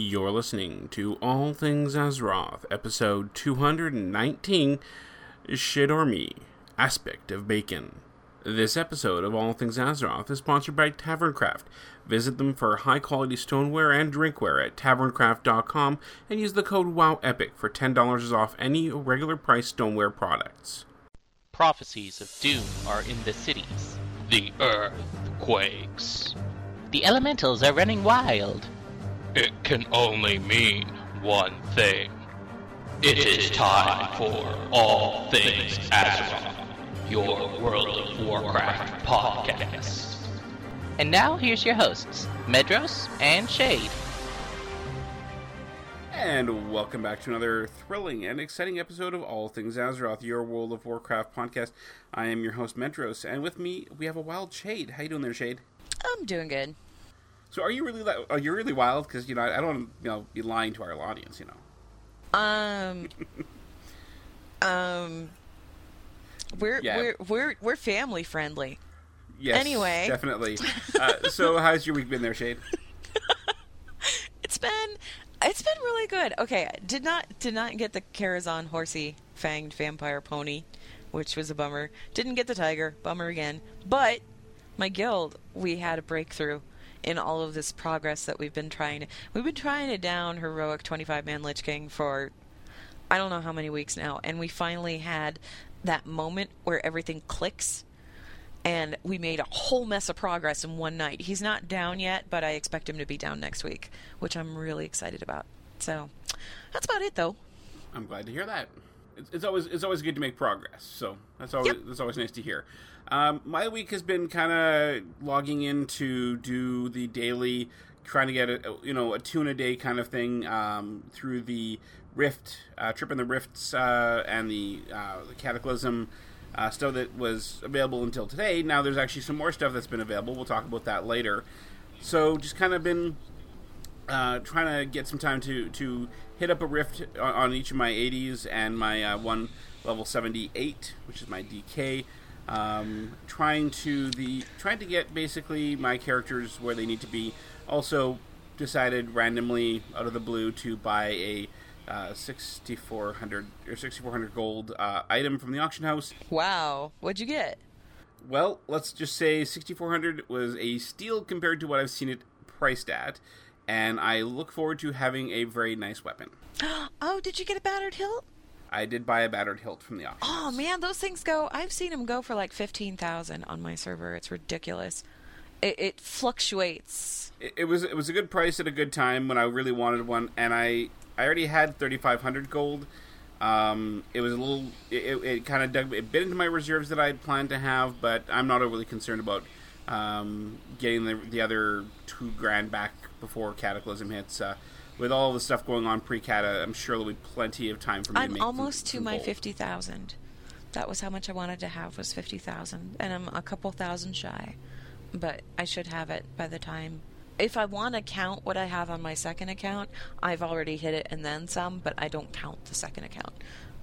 You're listening to All Things Azeroth, episode 219 Shit or Me, Aspect of Bacon. This episode of All Things Azeroth is sponsored by Taverncraft. Visit them for high quality stoneware and drinkware at taverncraft.com and use the code WOWEPIC for $10 off any regular price stoneware products. Prophecies of doom are in the cities. The earth quakes. The elementals are running wild. It can only mean one thing. It is time for All Things Azeroth, your World of Warcraft podcast. And now here's your hosts, Medros and Shade. And welcome back to another thrilling and exciting episode of All Things Azeroth, your World of Warcraft podcast. I am your host Medros, and with me we have a wild Shade. How you doing there, Shade? I'm doing good. So are you really are you really wild? Because you know I don't want to you know be lying to our audience. You know. Um. um. We're Yeah. we're we're we're family friendly. Yes. Anyway. definitely. uh, so how's your week been there, Shade? It's been it's been really good. Okay, did not did not get the Karazhan horsey fanged vampire pony, which was a bummer. Didn't get the tiger, bummer again. But my guild, we had a breakthrough in all of this progress that we've been trying to we've been trying to down heroic 25 man lich king for I don't know how many weeks now, and we finally had that moment where everything clicks. And we made a whole mess of progress in one night. He's not down yet, but I expect him to be down next week, which I'm really excited about. So that's about it, though. I'm glad to hear that. It's, it's always it's always good to make progress. So that's always Yep. that's always nice to hear. Um, my week has been kind of logging in to do the daily, trying to get a you know a toon a day kind of thing um, through the Rift, uh, Trip in the Rifts, uh, and the uh, the Cataclysm. Uh, stuff that was available until today. Now there's actually some more stuff that's been available. We'll talk about that later. So just kind of been uh, trying to get some time to to hit up a rift on, on each of my 80s and my uh, one level 78, which is my DK. Um, trying to the trying to get basically my characters where they need to be. Also decided randomly out of the blue to buy a uh, 6400 or 6400 gold uh, item from the auction house. Wow. What'd you get? Well, let's just say 6400 was a steal compared to what I've seen it priced at, and I look forward to having a very nice weapon. Oh, did you get a battered hilt? I did buy a battered hilt from the auction. Oh, man, those things go. I've seen them go for like 15000 on my server. It's ridiculous. It, it fluctuates. It, it was it was a good price at a good time when I really wanted one, and I I already had 3500 gold. Um, it was a little it, it, kind of dug it bit into my reserves that I had planned to have, but I'm not overly concerned about um, getting the the other two grand back before Cataclysm hits. Uh, with all the stuff going on pre-cata, I'm sure there'll be plenty of time for me I'm make almost some- to some my gold. 50000 That was how much I wanted to have was 50000 And I'm a couple thousand shy. But I should have it by the time. If I want to count what I have on my second account, I've already hit it and then some, but I don't count the second account.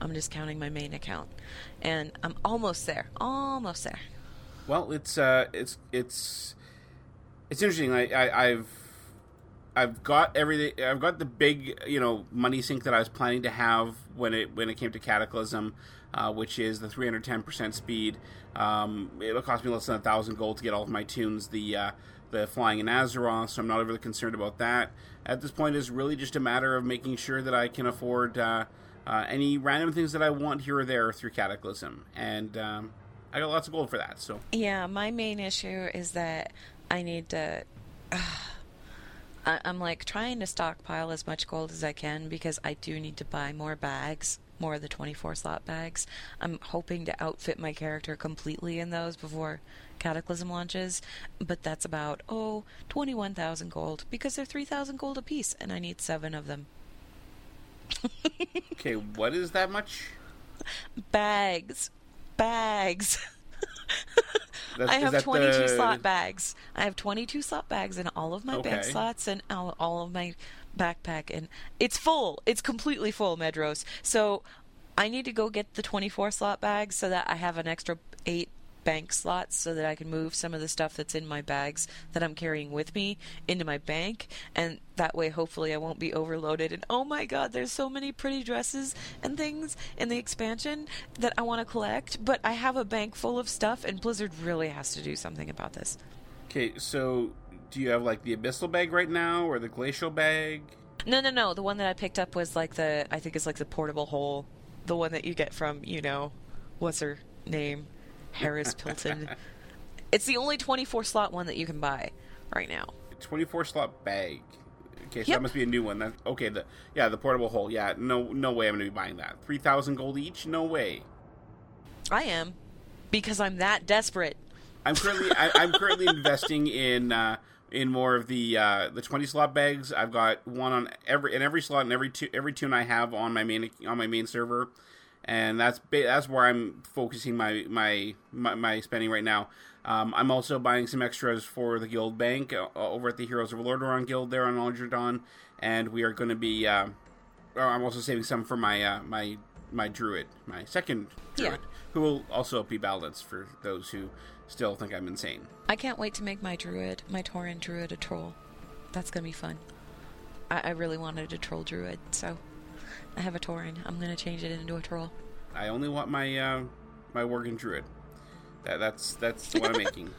I'm just counting my main account. And I'm almost there. Almost there. Well, it's uh, it's it's it's interesting. I, I I've I've got everything. I've got the big you know money sink that I was planning to have when it when it came to Cataclysm, uh, which is the 310 percent speed. Um, it'll cost me less than a thousand gold to get all of my toons. The uh, the flying in Azeroth, so I'm not overly concerned about that. At this point, it's really just a matter of making sure that I can afford uh, uh, any random things that I want here or there through Cataclysm, and um, I got lots of gold for that. So Yeah, my main issue is that I need to. I, I'm like trying to stockpile as much gold as I can because I do need to buy more bags, more of the 24 slot bags. I'm hoping to outfit my character completely in those before Cataclysm launches, but that's about, oh, 21,000 gold because they're 3,000 gold apiece and I need seven of them. Okay, what is that much? Bags. Bags. I have 22 the- slot bags. I have 22 slot bags in all of my bag slots and all, all of my backpack, and it's full. It's completely full, Medros. So I need to go get the 24 slot bags so that I have an extra eight bank slots so that I can move some of the stuff that's in my bags that I'm carrying with me into my bank. And that way, hopefully, I won't be overloaded. And oh my god, there's so many pretty dresses and things in the expansion that I want to collect. But I have a bank full of stuff, and Blizzard really has to do something about this. Okay, so do you have like the abyssal bag right now or the glacial bag? No, no, no. The one that I picked up was like the, I think it's like the portable hole. The one that you get from, you know, what's her name? Harris Pilton. it's the only 24 slot one that you can buy right now. 24 slot bag. Okay, so Yep. that must be a new one. That, okay, the yeah, the portable hole. Yeah, no, no way I'm gonna be buying that. Three thousand gold each? No way. I am. Because I'm that desperate. I'm currently I, I'm currently investing in uh, in more of the uh, the 20 slot bags. I've got one on every in every slot and every tu- every toon I have on my main on my main server, and that's that's where I'm focusing my my my, my spending right now. Um, I'm also buying some extras for the guild bank uh, over at the Heroes of Lordaeron guild there on Aldredon, and we are going to be. Uh, oh, I'm also saving some for my uh, my my druid, my second Yeah. druid, who will also be balanced for those who still think I'm insane. I can't wait to make my druid, my Tauren druid, a troll. That's gonna be fun. I, I really wanted a troll druid, so I have a Tauren. I'm gonna change it into a troll. I only want my uh, my Worgen Druid. That, that's that's what I'm making.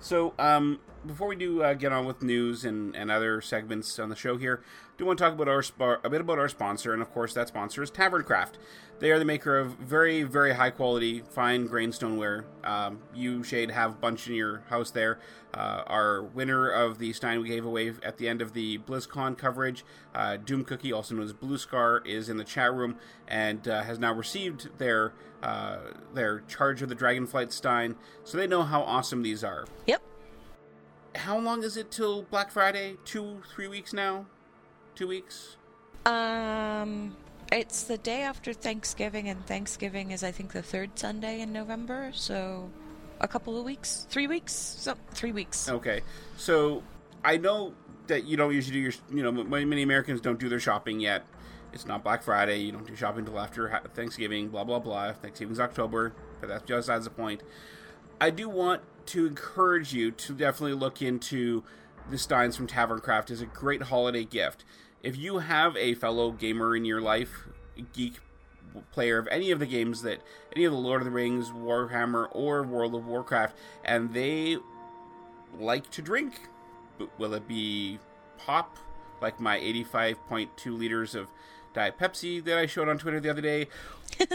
So, um, before we do uh, get on with news and, and other segments on the show here, I do want to talk about our a bit about our sponsor, and of course, that sponsor is Tavern Craft. They are the maker of very, very high quality, fine grain stoneware. Um, you, Shade, have a bunch in your house there. Uh, our winner of the Stein we gave away at the end of the BlizzCon coverage, uh, Doom Cookie, also known as Blue Scar, is in the chat room and uh, has now received their uh, their Charge of the Dragonflight Stein, so they know how awesome these are. Yep. How long is it till Black Friday? Two, three weeks now? Two weeks? Um, it's the day after Thanksgiving, and Thanksgiving is, I think, the third Sunday in November. So, a couple of weeks, three weeks, so three weeks. Okay, so I know that you don't usually do your, you know, many Americans don't do their shopping yet. It's not Black Friday. You don't do shopping until after Thanksgiving. Blah blah blah. Thanksgiving's October, but that's just besides the point. I do want to encourage you to definitely look into the Steins from Taverncraft as a great holiday gift. If you have a fellow gamer in your life, geek player of any of the games that any of the Lord of the Rings, Warhammer, or World of Warcraft, and they like to drink, will it be pop, like my 85.2 liters of Diet Pepsi that I showed on Twitter the other day,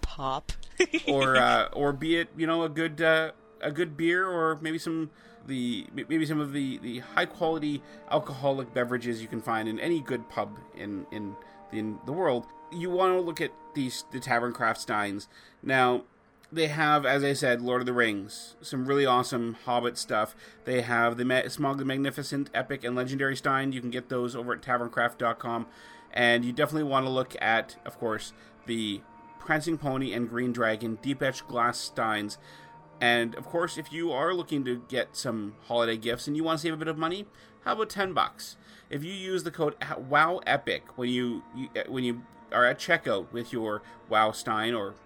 Pop. or uh, or be it you know a good uh, a good beer or maybe some the maybe some of the, the high quality alcoholic beverages you can find in any good pub in in the, in the world. You want to look at these the Tavern Craft Steins now. They have, as I said, Lord of the Rings, some really awesome Hobbit stuff. They have the Ma- Smaug the Magnificent, Epic, and Legendary Stein. You can get those over at taverncraft.com. And you definitely want to look at, of course, the Prancing Pony and Green Dragon Deep Etched Glass Steins. And of course, if you are looking to get some holiday gifts and you want to save a bit of money, how about ten bucks? If you use the code Wow Epic when you, you uh, when you are at checkout with your Wow Stein or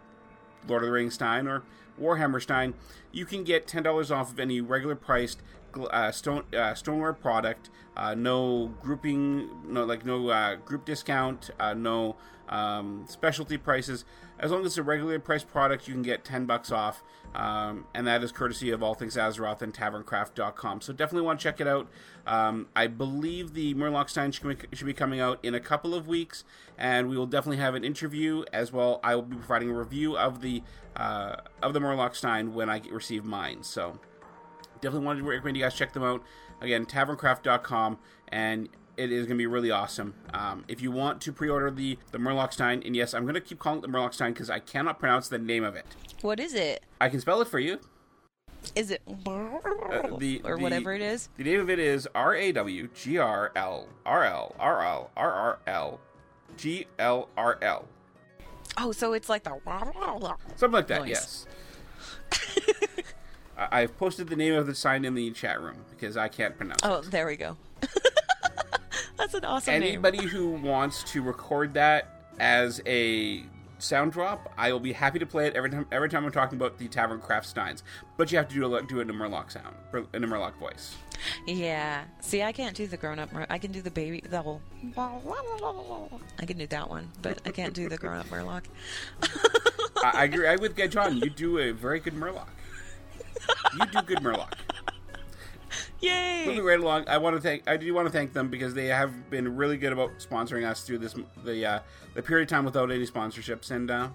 Lord of the Rings Stein or Warhammer Stein, you can get ten dollars off of any regular priced uh, stone uh, stoneware product. Uh, no grouping, no like no uh, group discount, uh, no um, specialty prices. As long as it's a regular priced product, you can get ten bucks off, um, and that is courtesy of All Things Azeroth and TavernCraft.com. So definitely want to check it out. Um, I believe the Murloc Stein should be, coming out in a couple of weeks, and we will definitely have an interview as well. I will be providing a review of the uh, of the Murloc Stein when I receive mine. So definitely wanted to recommend you guys check them out. Again, taverncraft.com, and it is going to be really awesome. Um, if you want to pre-order the the Murloc Stein, and yes, I'm going to keep calling it the Murloc Stein because I cannot pronounce the name of it. What is it? I can spell it for you. Is it Uh, the- or the- whatever it is? The name of it is R A W G R L R L R L R R L G L R L. Oh, so it's like the Something like that, Nice. yes. I've posted the name of the sign in the chat room because I can't pronounce Oh, it. Oh, there we go. That's an awesome name. Anybody who wants to record that as a sound drop, I will be happy to play it every time. Every time I'm talking about the Tavern Craft Steins, but you have to do a, do it in a Murloc sound, in a Murloc voice. Yeah. See, I can't do the grown up. I can do the baby, the whole. I can do that one, but I can't do the grown up Murloc. I, I agree I with John. You do a very good Murloc. You do good Murloc. Yay! Moving right along, I want to thank. I do want to thank them because they have been really good about sponsoring us through this the uh, the period of time without any sponsorships, and uh,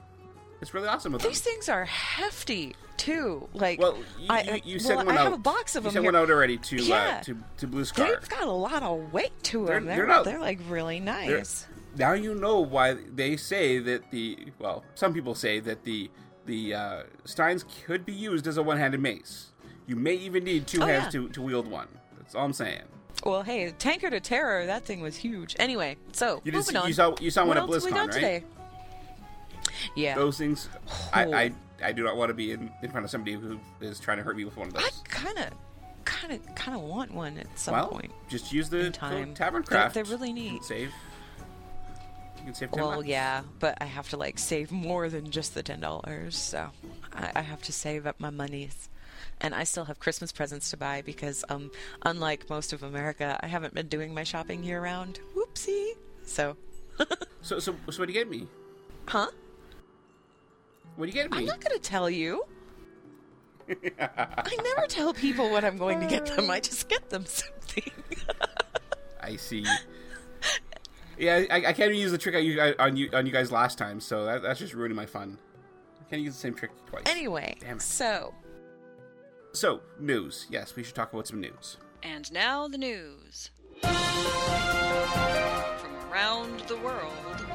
it's really awesome These them. things are hefty too. Like, Well, you, I, you, you well, sent one I out. have a box of you them sent here. one out already to Yeah. uh, to to Blue Scar. They've got a lot of weight to them. They're, they're not- they're like really nice. now you know why they say that the well, some people say that the the uh, Steins could be used as a one-handed mace. You may even need two Oh, hands yeah. to, to wield one. That's all I'm saying. Well, hey, Tankard of Terror, that thing was huge. Anyway, so You moving on. you saw you saw what one at have we BlizzCon, got right? today? Yeah, Those things, I, Oh. I I do not want to be in, in front of somebody who is trying to hurt me with one of those. I kind of, kind of, kind of want one at some well, point. just use the time. Tavern They're- Craft. they're really You neat. Save. Can save ten Well, bucks. yeah, but I have to like save more than just the ten dollars, so I, I have to save up my monies. And I still have Christmas presents to buy because, um, unlike most of America, I haven't been doing my shopping year round. Whoopsie. So, So so so what do you get me? huh? What do you get me? I'm not going to tell you. I never tell people what I'm going to get them. I just get them something. I see. Yeah, I, I can't even use the trick I used on you on you guys last time, so that, that's just ruining my fun. I can't use the same trick twice. anyway, so So news. Yes, we should talk about some news. And now the news. From around the world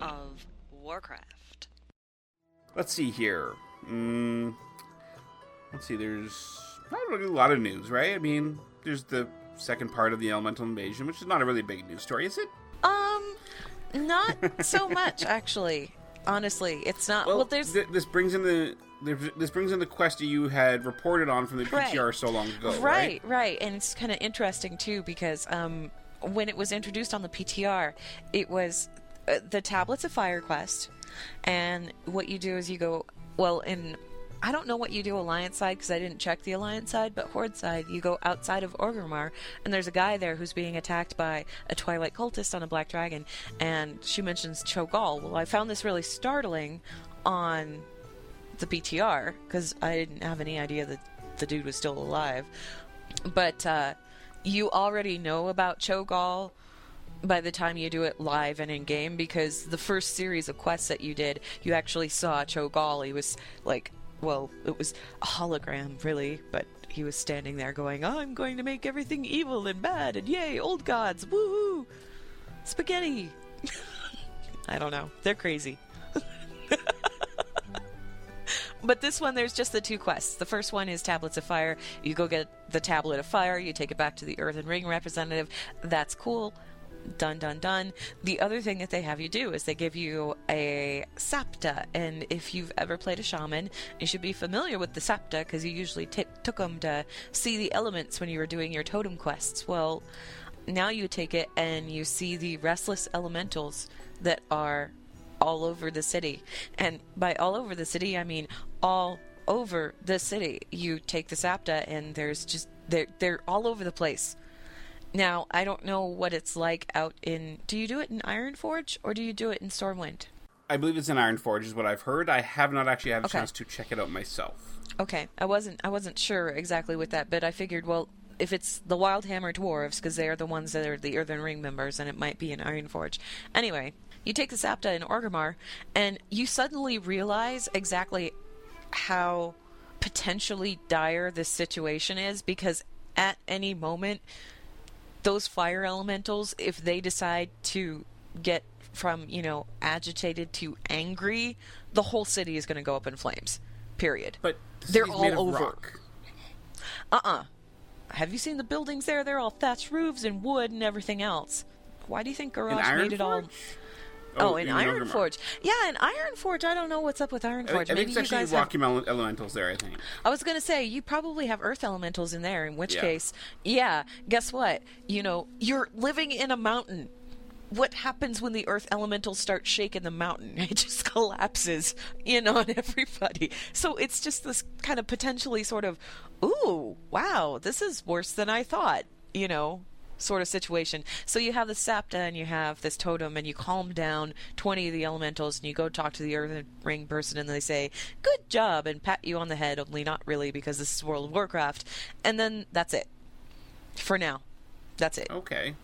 of Warcraft. Let's see here. Mm, let's see. There's not really a lot of news, right? I mean, there's the second part of the elemental invasion, which is not a really big news story, is it? um, not so much actually. Honestly, it's not. Well, there's th- this brings in the this brings in the quest that you had reported on from the Right. PTR so long ago, right? right, right, and it's kind of interesting too because um, when it was introduced on the PTR, it was uh, the tablets of Fire Quest, and what you do is you go well in. I don't know what you do Alliance side because I didn't check the Alliance side, but Horde side, you go outside of Orgrimmar, and there's a guy there who's being attacked by a Twilight cultist on a black dragon, and she mentions Cho'Gall. Well, I found this really startling on the PTR because I didn't have any idea that the dude was still alive. But uh, you already know about Cho'Gall by the time you do it live and in game because the first series of quests that you did, you actually saw Cho'Gall. He was like, well, it was a hologram, really, but he was standing there going, I'm going to make everything evil and bad, and yay, old gods, woohoo! Spaghetti! I don't know. They're crazy. But this one, there's just the two quests. The first one is Tablets of Fire. You go get the Tablet of Fire, you take it back to the Earthen Ring representative. That's cool. Done, done, done. The other thing that they have you do is they give you a Sapta. And if you've ever played a shaman, you should be familiar with the Sapta because you usually t- took them to see the elements when you were doing your totem quests. Well, now you take it and you see the restless elementals that are all over the city. And by all over the city, I mean all over the city. You take the Sapta and there's just they're they're all over the place. Now, I don't know what it's like out in do you do it in Ironforge or do you do it in Stormwind? I believe it's in Ironforge, is what I've heard. I have not actually had a Okay. chance to check it out myself. Okay, I wasn't I wasn't sure exactly with that, but I figured well if it's the Wildhammer dwarves, because they are the ones that are the Earthen Ring members, and it might be in Ironforge. Anyway, you take the Sapta in Orgrimmar, and you suddenly realize exactly how potentially dire this situation is, because at any moment, those fire elementals, if they decide to get from, you know, agitated to angry, the whole city is going to go up in flames. Period. But the They're all over. rock. Uh uh Have you seen the buildings there? They're all thatched roofs and wood and everything else. Why do you think In Garage made it all? Oh, oh, in in Orgrimmar. Ironforge. Yeah, in Ironforge. I don't know what's up with I, I Ironforge. think Maybe it's you actually guys have. rocky ele- elementals there. I think. I was gonna say you probably have earth elementals in there. In which Yeah. case, yeah. Guess what? You know, you're living in a mountain. what happens when the earth elementals start shaking the mountain? It just collapses in on everybody. So it's just this kind of potentially sort of, ooh, wow, this is worse than I thought, you know, sort of situation. So you have the Sapta and you have this totem and you calm down 20 of the elementals and you go talk to the earth ring person and they say, good job, and pat you on the head, only not really because this is World of Warcraft. And then that's it. For now. That's it. Okay.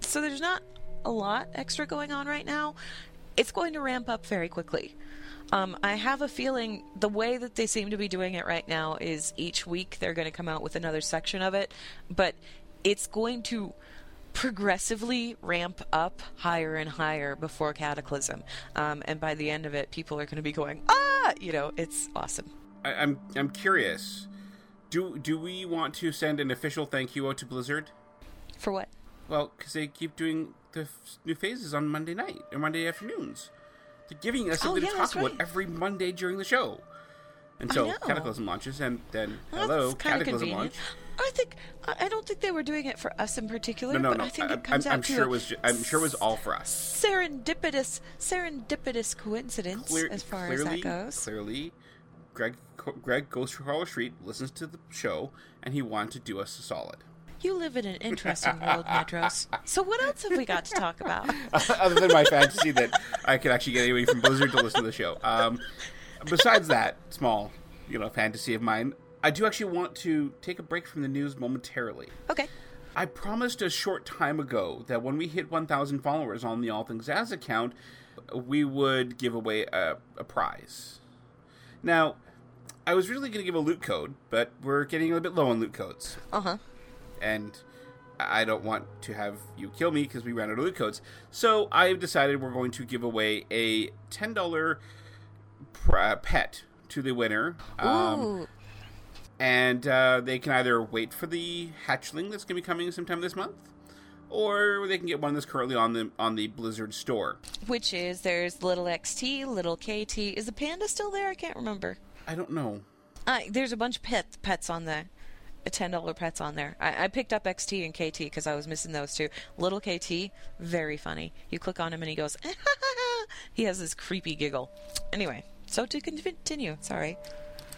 So there's not a lot extra going on right now. It's going to ramp up very quickly. Um, I have a feeling the way that they seem to be doing it right now is each week they're going to come out with another section of it, but it's going to progressively ramp up higher and higher before Cataclysm. Um, and by the end of it, people are going to be going, ah! You know, it's awesome. I, I'm I'm curious. Do do we want to send an official thank you out to Blizzard? For what? Well, because they keep doing the f- new phases on Monday night or Monday afternoons. They're giving us Oh, something yeah, to talk about every Monday during the show. Until. Cataclysm launches, and then Well, hello, Cataclysm launch. I think I don't think they were doing it for us in particular, No, no, but no. I think I, it comes am out to sure it was. Ju- I'm sure it was all for us. serendipitous serendipitous coincidence Clear- as far clearly, as that goes. Clearly, Greg Greg Ghostcrawler Street, listens to the show, and he wanted to do us a solid. You live in an interesting world, Medros. So what else have we got to talk about? other than my fantasy that I could actually get anybody from Blizzard to listen to the show. Um, besides that small, you know, fantasy of mine, I do actually want to take a break from the news momentarily. Okay. I promised a short time ago that when we hit 1,000 followers on the All Things As account, we would give away a, a prize. Now, I was really going to give a loot code, but we're getting a little bit low on loot codes Uh huh. and I don't want to have you kill me because we ran out of loot codes. So I've decided we're going to give away a ten dollar pr- uh, pet to the winner, um, Ooh. And uh, they can either wait for the hatchling that's going to be coming sometime this month, or they can get one that's currently on the on the Blizzard store. Which is there's little XT, little KT. Is the panda still there? I can't remember. I don't know. Uh, there's a bunch of pets pets on the a ten dollar pets on there. I, I picked up XT and KT because I was missing those two. Little KT, very funny. You click on him and he goes, he has this creepy giggle. Anyway, so to continue. Sorry.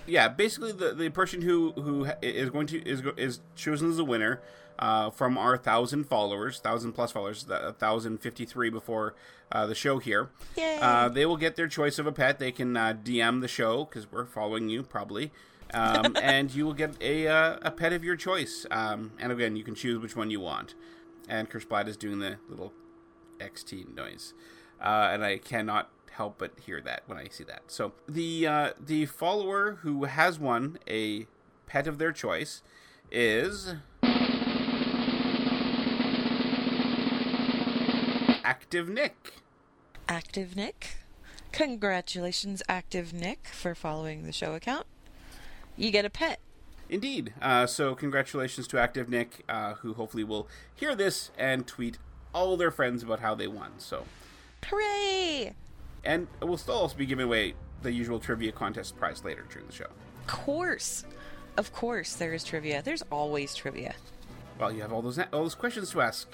Yeah, basically the the person who who is going to is is chosen as a winner uh, from our thousand followers, thousand plus followers, thousand fifty three before uh, the show here. Yay. Uh, they will get their choice of a pet. They can uh, DM the show because we're following you probably. um, and you will get a uh, a pet of your choice. Um, and again, you can choose which one you want. And Kersplat is doing the little XT noise, uh, and I cannot help but hear that when I see that. So the uh, the follower who has won a pet of their choice is Active Nick. Active Nick. Congratulations, Active Nick, for following the show account. You get a pet. Indeed. Uh, so congratulations to Active Nick, uh, who hopefully will hear this and tweet all their friends about how they won. So, Hooray! And we'll still also be giving away the usual trivia contest prize later during the show. Of course. Of course, there is trivia. There's always trivia. Well, you have all those all those questions to ask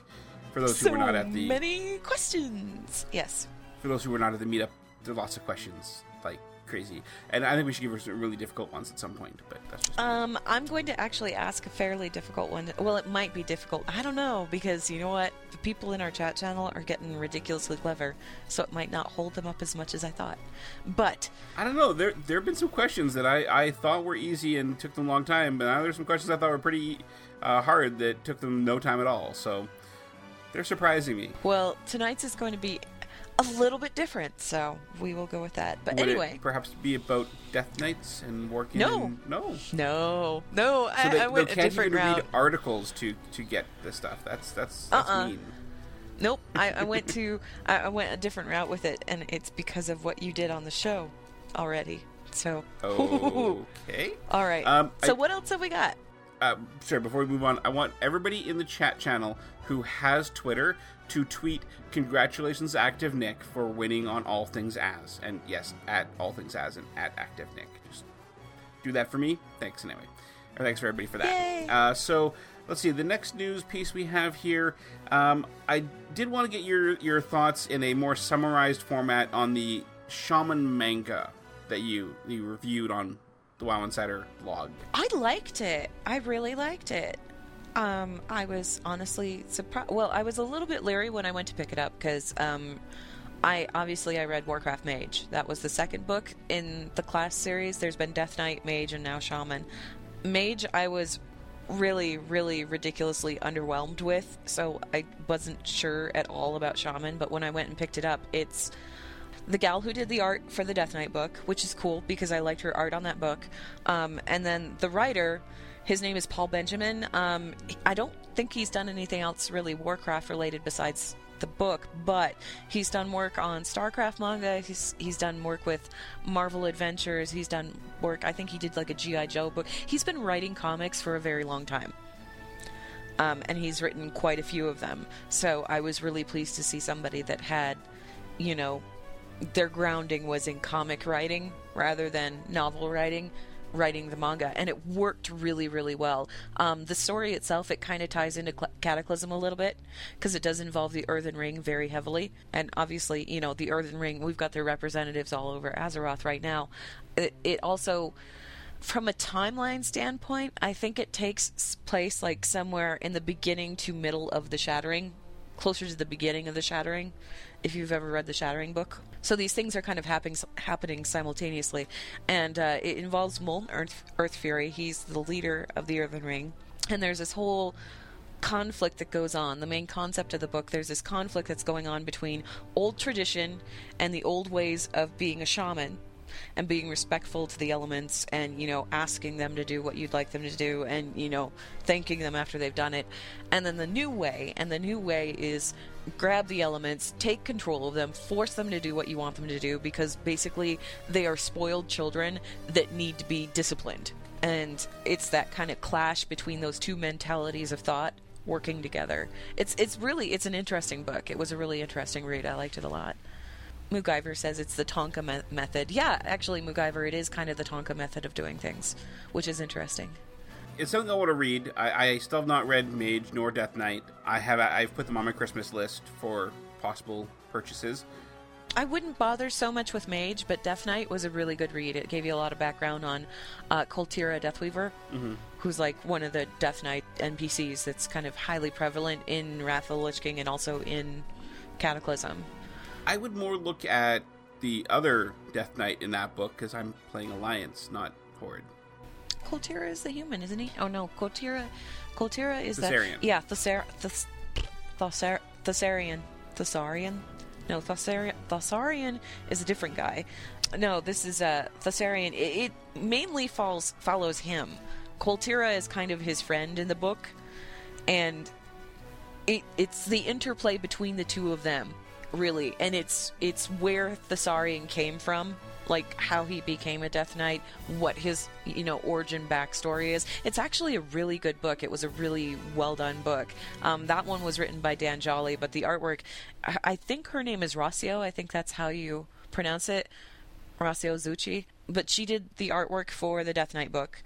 for those so who were not at the many questions. Yes. for those who were not at the meetup. There are lots of questions like crazy, and I think we should give her some really difficult ones at some point. But that's just me. Um, I'm going to actually ask a fairly difficult one. Well, it might be difficult. I don't know because you know what? The people in our chat channel are getting ridiculously clever, so it might not hold them up as much as I thought. But I don't know. There there have been some questions that I, I thought were easy and took them a long time, but now there's some questions I thought were pretty uh, hard that took them no time at all. So they're surprising me. well, tonight's is going to be a little bit different, so we will go with that. But Would anyway, it perhaps be about death knights and working? No. in- no. no, no, So I, they, I went they can't different even route. read articles to to get this stuff. That's that's that's Uh-uh. mean. Nope, I, I went to I, I went a different route with it, and it's because of what you did on the show already. So, Okay. all right. Um, so I- what else have we got? Uh, sorry, before we move on, I want everybody in the chat channel who has Twitter to tweet congratulations Active Nick for winning on All Things As. And yes, at All Things As and at Active Nick. Just do that for me. Thanks anyway. Or thanks for everybody for that. Uh, so let's see. The next news piece we have here. Um, I did want to get your your thoughts in a more summarized format on the Shaman manga that you you reviewed on the WoW Insider blog. I liked it. I really liked it. Um, I was honestly surprised. Well, I was a little bit leery when I went to pick it up because um, I obviously I read Warcraft Mage. That was the second book in the class series. There's been Death Knight, Mage, and now Shaman. Mage, I was really, really ridiculously underwhelmed with, so I wasn't sure at all about Shaman. But when I went and picked it up, it's the gal who did the art for the Death Knight book, which is cool because I liked her art on that book. Um, and then the writer, his name is Paul Benjamin. Um, I don't think he's done anything else really Warcraft related besides the book, but he's done work on StarCraft manga. He's he's done work with Marvel Adventures. He's done work. I think he did like a GI Joe book. He's been writing comics for a very long time. Um, and he's written quite a few of them. So I was really pleased to see somebody that had, you know, their grounding was in comic writing rather than novel writing writing the manga and it worked really really well. Um, the story itself it kind of ties into Cl- cataclysm a little bit because it does involve the earthen ring very heavily. And obviously you know the earthen ring we've got their representatives all over azeroth right now. It, it also from a timeline standpoint i think it takes place like somewhere in the beginning to middle of the shattering closer to the beginning of the shattering if you've ever read the shattering book. So these things are kind of happening happening simultaneously. And uh, it involves molten earth, earth fury. He's the leader of the earthen ring. And there's this whole conflict that goes on. The main concept of the book there's this conflict that's going on between old tradition and the old ways of being a shaman and being respectful to the elements and you know asking them to do what you'd like them to do and you know thanking them after they've done it. And then the new way and the new way is grab the elements take control of them force them to do what you want them to do because basically they are spoiled children that need to be disciplined. And it's that kind of clash between those two mentalities of thought working together. It's it's really it's an interesting book. It was a really interesting read. I liked it a lot. MacGyver says it's the Tonka me- method. Yeah, actually, MacGyver, it is kind of the Tonka method of doing things, which is interesting. It's something I want to read. I, I still have not read Mage nor Death Knight. I have. I've put them on my Christmas list for possible purchases. I wouldn't bother so much with Mage, but Death Knight was a really good read. It gave you a lot of background on uh, Koltira Deathweaver, who's like one of the Death Knight NPCs that's kind of highly prevalent in Wrath of the Lich King and also in Cataclysm. I would more look at the other Death Knight in that book because I'm playing Alliance, not Horde. Koltira is the human, isn't he? Oh no, Koltira, Koltira is Thassarian. the yeah, Thessar, Thess, Thessar, Thassarian, Thassarian. No, Thassarian, Thassarian is a different guy. No, this is uh, Thassarian. It, it mainly falls follows him. Koltira is kind of his friend in the book, and it, it's the interplay between the two of them, really, and it's it's where Thassarian came from, like how he became a Death Knight, what his you know origin backstory is. It's actually a really good book. It was a really well done book. Um, that one was written by Dan Jolly, but the artwork, I, think her name is Rocio. I think that's how you pronounce it. Rocio Zucchi, but she did the artwork for the Death Knight book,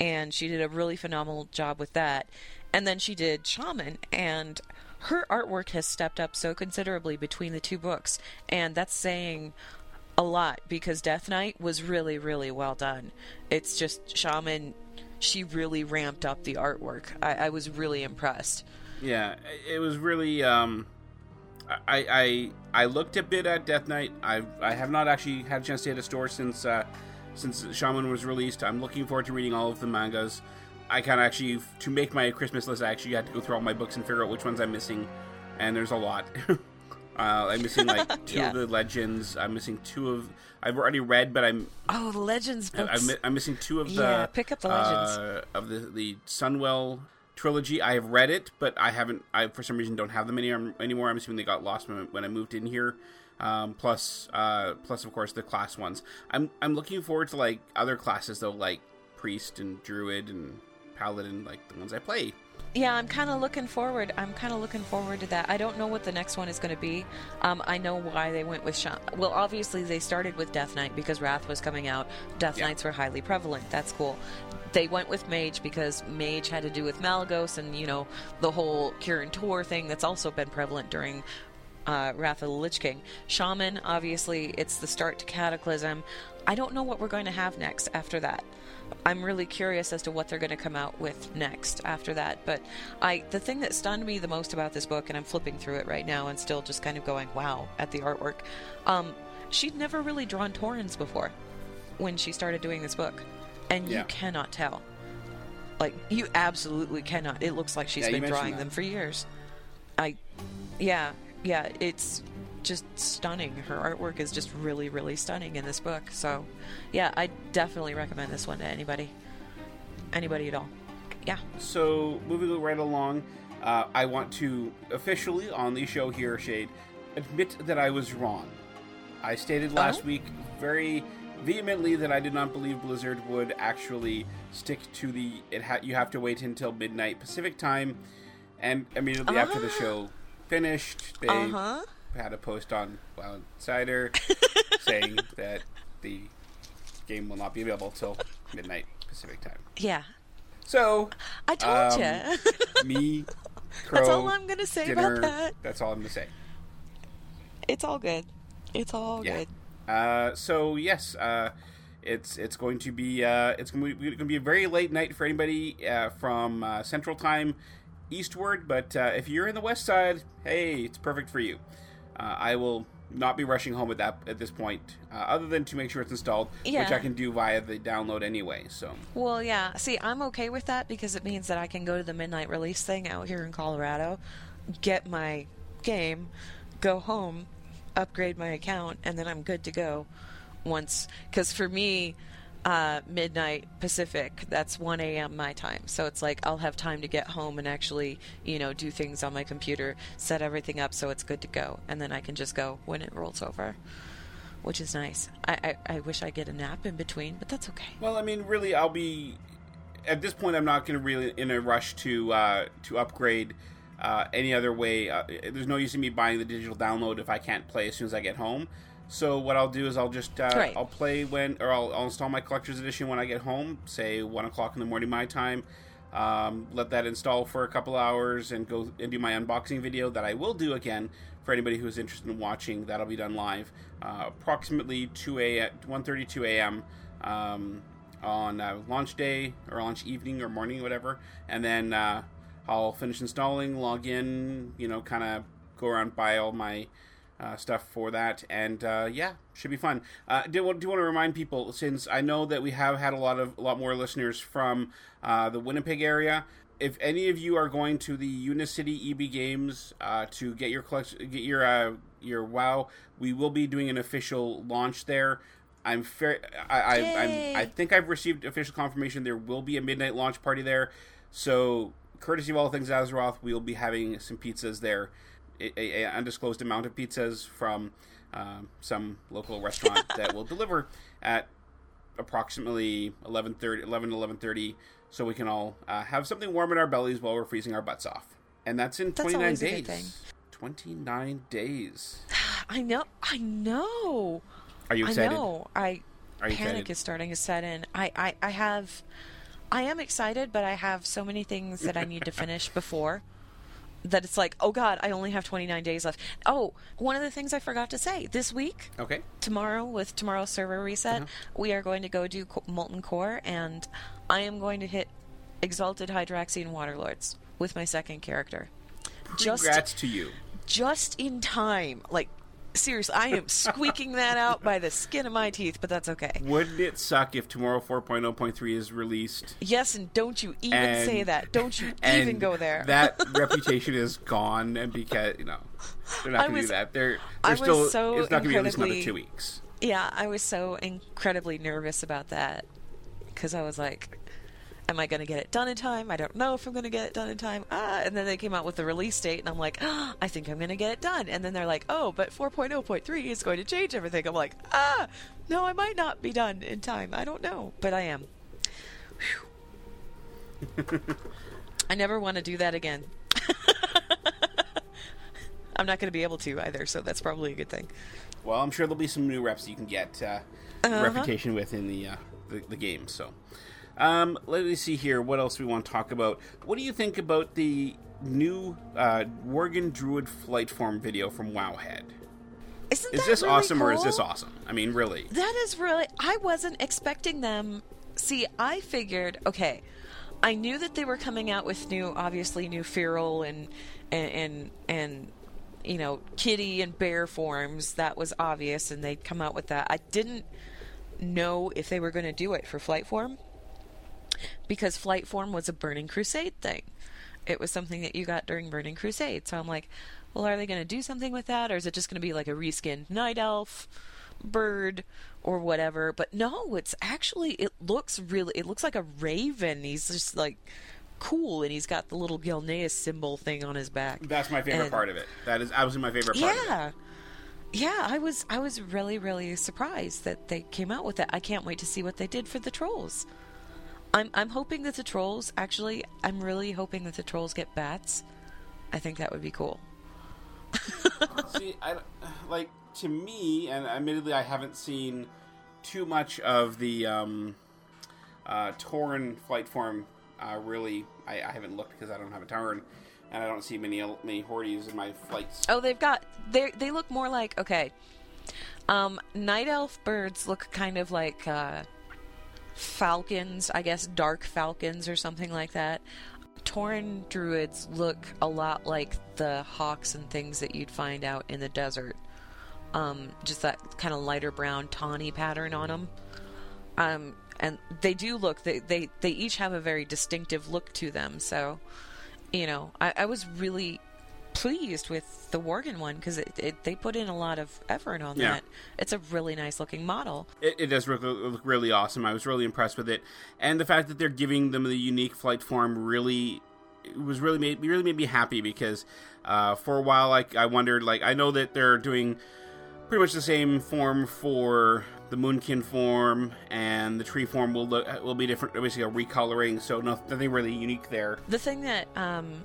and she did a really phenomenal job with that. And then she did Shaman, and her artwork has stepped up so considerably between the two books, and that's saying a lot because Death Knight was really, really well done. It's just Shaman, she really ramped up the artwork. I, I was really impressed. Yeah, it was really. Um, I, I I looked a bit at Death Knight. I I have not actually had a chance to hit a store since uh, since Shaman was released. I'm looking forward to reading all of the mangas. I kind of actually to make my Christmas list. I actually had to go through all my books and figure out which ones I'm missing, and there's a lot. uh, I'm missing like two Yeah. of the legends. I'm missing two of. I've already read, but I'm Oh, the Legends books. I'm, I'm missing two of the Yeah, pick up the Legends. uh, of the the Sunwell trilogy. I have read it, but I haven't. I for some reason don't have them any, anymore. I'm assuming they got lost when, when I moved in here. Um, plus, uh, plus of course the class ones. I'm I'm looking forward to like other classes though, like priest and druid and paladin, like the ones I play. Yeah, I'm kind of looking forward. I'm kind of looking forward to that. I don't know what the next one is going to be. Um, I know why they went with Sha Well, obviously they started with Death Knight because Wrath was coming out. Death Yeah. Knights were highly prevalent. That's cool. They went with Mage because Mage had to do with Malygos and you know the whole Kirin Tor thing that's also been prevalent during uh, Wrath of the Lich King. Shaman, obviously, it's the start to Cataclysm. I don't know what we're going to have next after that. I'm really curious as to what they're going to come out with next after that. But I, the thing that stunned me the most about this book, and I'm flipping through it right now and still just kind of going, "Wow!" at the artwork. Um, she'd never really drawn Taurens before when she started doing this book, and Yeah. you cannot tell. Like you absolutely cannot. It looks like she's Yeah, been drawing that. them for years. I, yeah, yeah, it's just stunning. Her artwork is just really, really stunning in this book. So, yeah, I definitely recommend this one to anybody, anybody at all. Yeah. So, moving right along, uh, I want to officially on the show here, Shade, admit that I was wrong. I stated last Oh? week very vehemently that I did not believe Blizzard would actually stick to the it ha- you have to wait until midnight Pacific time, and immediately after the Ah. show finished, they Uh huh. Had a post on WoW Insider saying that the game will not be available till midnight Pacific time. Yeah. So I told Um, you. me, Crow, That's all I'm gonna say dinner, about that. That's all I'm gonna say. It's all good. It's all Yeah. good. Uh, so yes, uh, it's it's going to be uh, it's going to be, going to be a very late night for anybody uh, from uh, Central Time eastward. But uh, if you're in the West Side, hey, it's perfect for you. Uh, I will not be rushing home at that at this point, uh, other than to make sure it's installed, which I can do via the download anyway. So Well, yeah. See, I'm okay with that because it means that I can go to the midnight release thing out here in Colorado, get my game, go home, upgrade my account, and then I'm good to go. Once, because for me, uh, midnight Pacific, that's 1 a.m. my time. So it's like I'll have time to get home and actually, you know, do things on my computer, set everything up so it's good to go, and then I can just go when it rolls over, which is nice. I, I, I wish I get a nap in between, but that's okay. Well, I mean, really, I'll be at this point. I'm not going to really in a rush to uh, to upgrade uh, any other way. Uh, there's no use in me buying the digital download if I can't play as soon as I get home. So what I'll do is I'll just uh, Right. I'll play when or I'll, I'll install my collector's edition when I get home, say one o'clock in the morning my time. Um, let that install for a couple hours and go and do my unboxing video that I will do again for anybody who's interested in watching. That'll be done live, uh, approximately two a at one thirty two a.m. Um, on uh, launch day or launch evening or morning, whatever, and then uh, I'll finish installing, log in, you know, kind of go around buy all my uh, stuff for that, and uh, yeah, should be fun. Uh, do do want to remind people since I know that we have had a lot of a lot more listeners from uh, the Winnipeg area. If any of you are going to the Unicity EB Games uh, to get your collection, get your uh, your WoW, we will be doing an official launch there. I'm fair. I I, I'm, I think I've received official confirmation there will be a midnight launch party there. So, courtesy of all things Azeroth, we will be having some pizzas there, a, a, undisclosed amount of pizzas from um, some local restaurant that will deliver at approximately 11:30, 11 11:30, so we can all uh, have something warm in our bellies while we're freezing our butts off. And that's in That's 29 always a days. good thing. 29 days. I know. I know. Are you excited? I know. I Are you panic excited? is starting to set in. I, I I have. I am excited, but I have so many things that I need to finish before that it's like, oh god, I only have 29 days left. Oh, one of the things I forgot to say this week, Okay. tomorrow with tomorrow's server reset, uh-huh. we are going to go do molten core, and I am going to hit exalted Hydraxian Waterlords with my second character. Just Congrats to you. just in time. Like seriously, I am squeaking that out by the skin of my teeth, but that's okay. Wouldn't it suck if tomorrow 4.0.3 is released? Yes, and don't you even and- say that. Don't you even go there. that reputation is gone, and because you know they're not going to do that. They're, they're still. so it's not going to be released another incredibly- two weeks. yeah, I was so incredibly nervous about that because I was like, "Am I going to get it done in time? I don't know if I'm going to get it done in time." Ah, and then they came out with the release date, and I'm like, ah, "I think I'm going to get it done." And then they're like, "Oh, but 4.0.3 is going to change everything." I'm like, "Ah, no, I might not be done in time. I don't know, but I am." I never want to do that again. I'm not going to be able to either, so that's probably a good thing. Well, I'm sure there'll be some new reps you can get uh, Uh-huh. reputation with in the, uh, the the game. So, um, let me see here. What else we want to talk about? What do you think about the new uh, Worgen Druid flight form video from Wowhead? Isn't Is this really awesome or is this awesome? I mean, really? That is really. I wasn't expecting them. See, I figured, okay, I knew that they were coming out with new, obviously new feral and and and, and you know kitty and bear forms. That was obvious, and they'd come out with that. I didn't know if they were going to do it for flight form because flight form was a Burning Crusade thing. It was something that you got during Burning Crusade. So I'm like, well, are they going to do something with that, or is it just going to be like a reskinned night elf, bird, or whatever? But no, it's actually it looks really it looks like a raven. He's just like cool, and he's got the little Gilneas symbol thing on his back. That's my favorite And- part of it. That is absolutely my favorite part. Of it. Yeah. Yeah, I was I was really really surprised that they came out with it. I can't wait to see what they did for the trolls. I'm I'm hoping that the trolls actually I'm really hoping that the trolls get bats. I think that would be cool. See, I like to me, and admittedly, I haven't seen too much of the um, uh, Tauren flight form. Uh, really, I, I haven't looked because I don't have a Tauren, and I don't see many many Hordes in my flights. Oh, they've got they they look more like okay. Um, night elf birds look kind of like uh, falcons, I guess, dark falcons or something like that. Tauren druids look a lot like the hawks and things that you'd find out in the desert. Um, just that kind of lighter brown tawny pattern on them. Um, and they do look they, they they each have a very distinctive look to them. So, you know, I, I was really pleased with the Worgen one because it, it, they put in a lot of effort on Yeah. that. It's a really nice looking model. It, it does look, look really awesome. I was really impressed with it, and the fact that they're giving them the unique flight form really it was really made really made me happy because uh, for a while, like I wondered, like I know that they're doing pretty much the same form for the Moonkin form, and the tree form will look, will be different, basically a recoloring. So nothing really unique there. The thing that, um,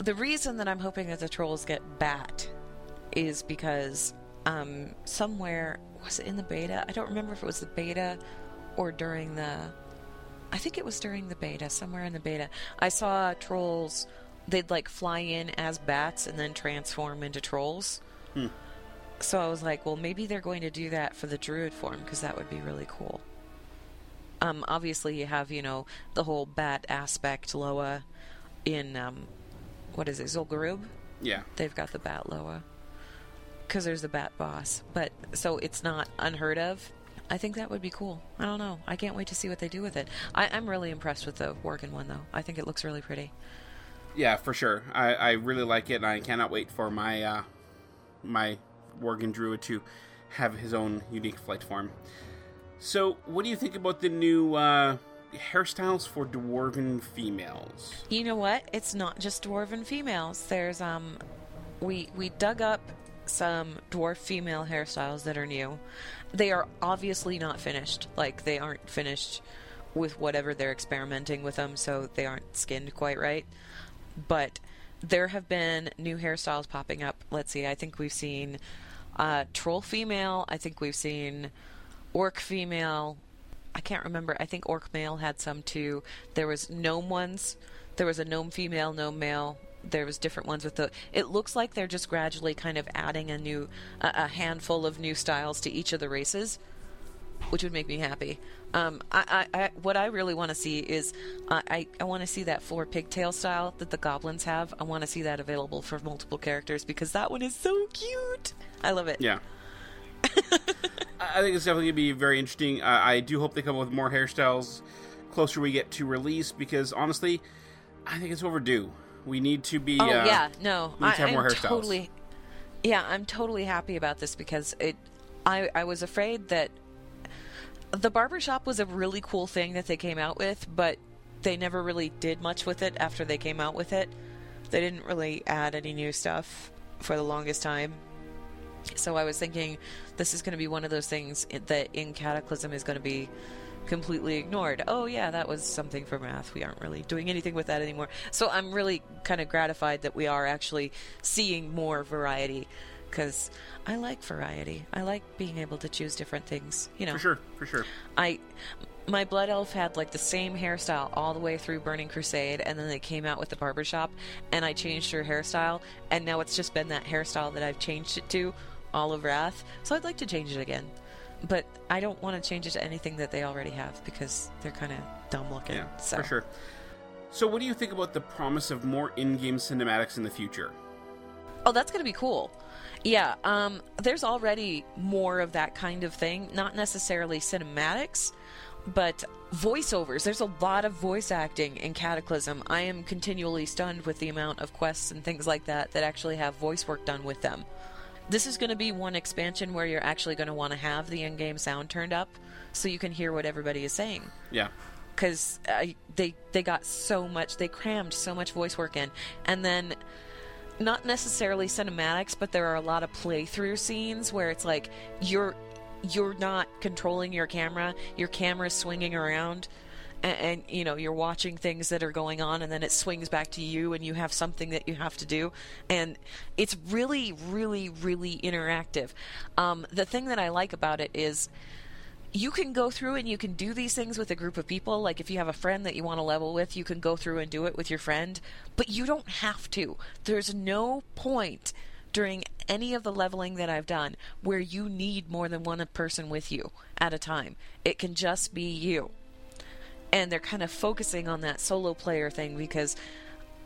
the reason that I'm hoping that the trolls get bat is because um, somewhere, was it in the beta? I don't remember if it was the beta or during the. I think it was during the beta, somewhere in the beta. I saw trolls, they'd like fly in as bats and then transform into trolls. So I was like, well, maybe they're going to do that for the druid form because that would be really cool. Um, obviously, you have you know the whole bat aspect Loa in um, what is it Zul'Gurub? Yeah, They've got the bat Loa because there's the bat boss, but so it's not unheard of. I think that would be cool. I don't know. I can't wait to see what they do with it. I, I'm really impressed with the Worgen one though. I think it looks really pretty. yeah, for sure. I, I really like it, and I cannot wait for my uh, my Worgen Druid to have his own unique flight form. So, what do you think about the new uh, hairstyles for dwarven females? You know what? It's not just dwarven females. There's um we we dug up some dwarf female hairstyles that are new. They are obviously not finished. Like they aren't finished with whatever they're experimenting with them, so they aren't skinned quite right. But there have been new hairstyles popping up. Let's see. I think we've seen uh, troll female. I think we've seen orc female. I can't remember. I think orc male had some too. There was gnome ones. There was a gnome female, gnome male. There was different ones with the. It looks like they're just gradually kind of adding a new, a, a handful of new styles to each of the races, which would make me happy. Um, I, I, I what I really want to see is, uh, I, I want to see that four pigtail style that the goblins have. I want to see that available for multiple characters because that one is so cute. I love it. Yeah. I think it's definitely going to be very interesting. Uh, I do hope they come up with more hairstyles closer we get to release because honestly, I think it's overdue. We need to be. Oh uh, yeah, no, we need I, to have more I'm hairstyles. totally. Yeah, I'm totally happy about this because it. I I was afraid that the barbershop was a really cool thing that they came out with, but they never really did much with it after they came out with it. They didn't really add any new stuff for the longest time. So I was thinking this is going to be one of those things that in Cataclysm is going to be completely ignored. Oh, yeah, that was something for Wrath. We aren't really doing anything with that anymore. So I'm really kind of gratified that we are actually seeing more variety because I like variety. I like being able to choose different things. You know, For sure, for sure. I my blood elf had like the same hairstyle all the way through Burning Crusade, and then they came out with the barbershop, and I changed her hairstyle, and now it's just been that hairstyle that I've changed it to all of Wrath. So I'd like to change it again, but I don't want to change it to anything that they already have because they're kind of dumb looking. Yeah, so. for sure. So, what do you think about the promise of more in-game cinematics in the future? Oh, that's going to be cool. Yeah, um, there's already more of that kind of thing. Not necessarily cinematics, but voiceovers. There's a lot of voice acting in Cataclysm. I am continually stunned with the amount of quests and things like that that actually have voice work done with them. This is going to be one expansion where you're actually going to want to have the in game sound turned up so you can hear what everybody is saying. Yeah, because uh, they they got so much they crammed so much voice work in. And then not necessarily cinematics but there are a lot of playthrough scenes where it's like you're you're not controlling your camera your camera's swinging around and, and you know you're watching things that are going on and then it swings back to you and you have something that you have to do and it's really really really interactive um, the thing that i like about it is you can go through and you can do these things with a group of people. Like if you have a friend that you want to level with, you can go through and do it with your friend, but you don't have to. There's no point during any of the leveling that I've done where you need more than one person with you at a time. It can just be you. And they're kind of focusing on that solo player thing because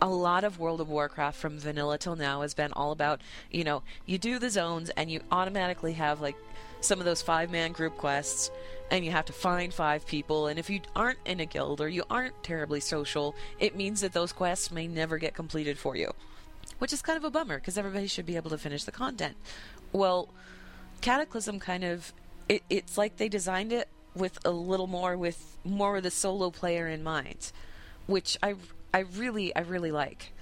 a lot of World of Warcraft from vanilla till now has been all about, you know, you do the zones and you automatically have like some of those five man group quests and you have to find five people and if you aren't in a guild or you aren't terribly social, it means that those quests may never get completed for you. Which is kind of a bummer because everybody should be able to finish the content. Well, Cataclysm kind of it, it's like they designed it with a little more with more of the solo player in mind, which I I really I really like.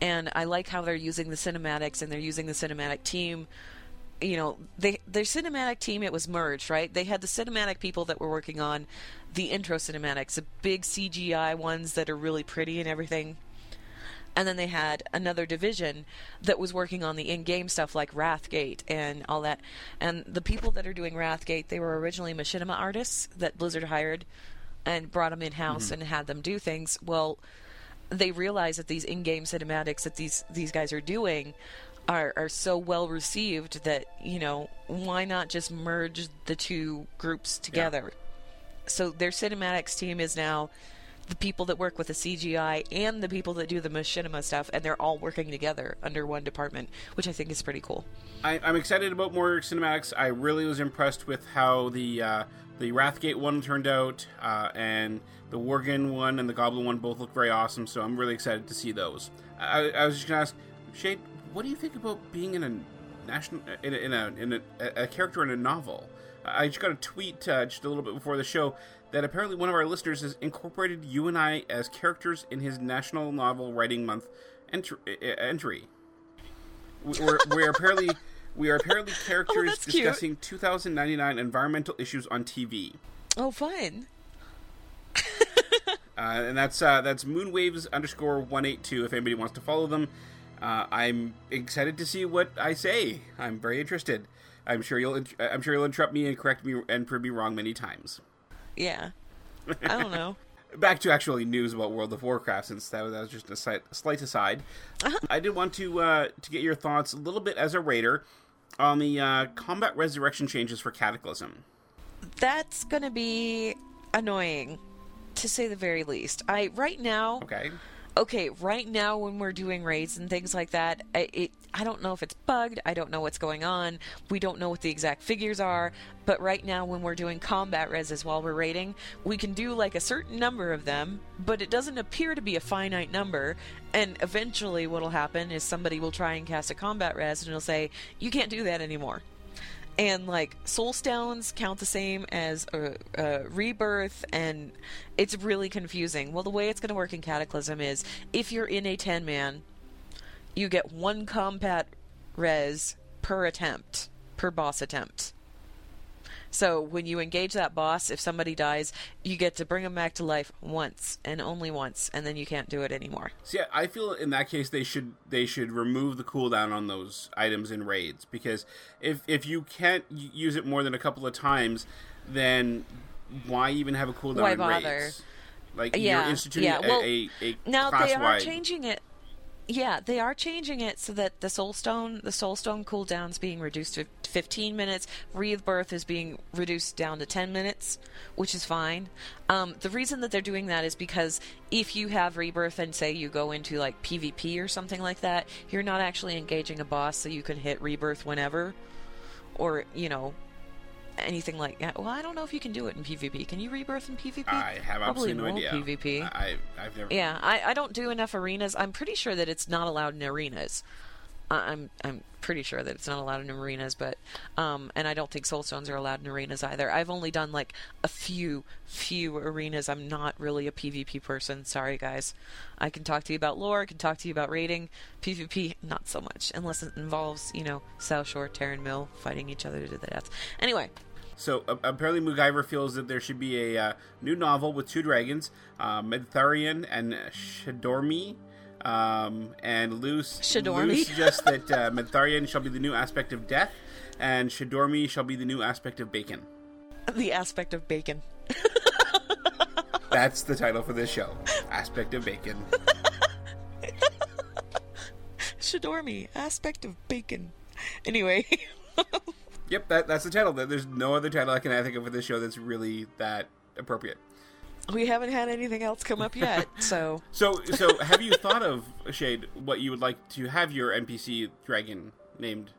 And I like how they're using the cinematics and they're using the cinematic team. You know, they their cinematic team it was merged, right? They had the cinematic people that were working on the intro cinematics, the big CGI ones that are really pretty and everything. And then they had another division that was working on the in-game stuff like Wrathgate and all that. And the people that are doing Wrathgate, they were originally machinima artists that Blizzard hired and brought them in-house mm-hmm. and had them do things. Well, they realized that these in-game cinematics that these these guys are doing are are so well received that you know why not just merge the two groups together so their cinematics team is now the people that work with the CGI and the people that do the machinima stuff and they're all working together under one department which I think is pretty cool I, I'm excited about more cinematics. I really was impressed with how the uh, the Wrathgate one turned out, uh, and the Worgen one and the Goblin one both look very awesome. So I'm really excited to see those. I, I was just gonna ask Shade, what do you think about being in a national in a in a, in a, a character in a novel? I just got a tweet uh, just a little bit before the show that apparently one of our listeners has incorporated you and I as characters in his National Novel Writing Month entry. entry. We're, we're apparently we are apparently characters that's cute. discussing 2099 environmental issues on TV, oh fun uh, and that's uh, that's Moonwaves underscore one eight two. If anybody wants to follow them, uh, I'm excited to see what I say. I'm very interested. I'm sure you'll I'm sure you'll interrupt me and correct me and prove me wrong many times. Yeah. I don't know. Back to actually news about World of Warcraft, since that was, that was just a slight, slight aside. I did want to uh, to get your thoughts a little bit as a raider on the uh, combat resurrection changes for Cataclysm. that's going to be annoying to say the very least. I right now Okay, okay, right now when we're doing raids and things like that, I, it I don't know if it's bugged. I don't know what's going on. We don't know what the exact figures are. But right now when we're doing combat reses while we're raiding, we can do like a certain number of them, but it doesn't appear to be a finite number. And eventually, what'll happen is somebody will try and cast a combat res and it'll say, "You can't do that anymore." And like soul stones count the same as a, a rebirth and it's really confusing. Well the way it's going to work in cataclysm is if you're in a 10 man you get one combat res per attempt per boss attempt So when you engage that boss, if somebody dies, you get to bring them back to life once and only once, and then you can't do it anymore. See, I feel in that case they should they should remove the cooldown on those items in raids because if if you can't use it more than a couple of times, then why even have a cooldown Why in bother? raids? Like Yeah, you're instituting yeah, a, well, a, a Now they are changing it. Yeah, they are changing it so that the Soulstone, the Soulstone cooldown's being reduced to 15 minutes. Rebirth is being reduced down to 10 minutes, which is fine. Um, the reason that they're doing that is because if you have Rebirth and say you go into like PvP or something like that, you're not actually engaging a boss, so you can hit Rebirth whenever, or you know, anything like that. Well, I don't know if you can do it in PvP. Can you Rebirth in PvP? I have Probably absolutely no idea. PvP. I I've never. Yeah, I, I don't do enough arenas. I'm pretty sure that it's not allowed in arenas. I- I'm I'm pretty sure that it's not allowed in arenas, but um, and I don't think soulstones are allowed in arenas either. I've only done like a few few arenas. I'm not really a PvP person. Sorry, guys. I can talk to you about lore. I can talk to you about rating. PvP, not so much, unless it involves you know South Shore, Tarren Mill fighting each other to the death. Anyway, So uh, apparently, MacGyver feels that there should be a uh, new novel with two dragons, uh, Medtharian and Shadormi. Um, and Lou, Shadormi? Lou suggests that uh, Medtharian shall be the new aspect of death, and Shadormi shall be the new aspect of bacon. the aspect of bacon. That's the title for this show. Aspect of bacon. Shadormi, aspect of bacon. Anyway. Yep, that, that's the title. There's no other title I can think of for this show that's really that appropriate. We haven't had anything else come up yet, so So, so have you thought of Shade what you would like to have your NPC dragon named?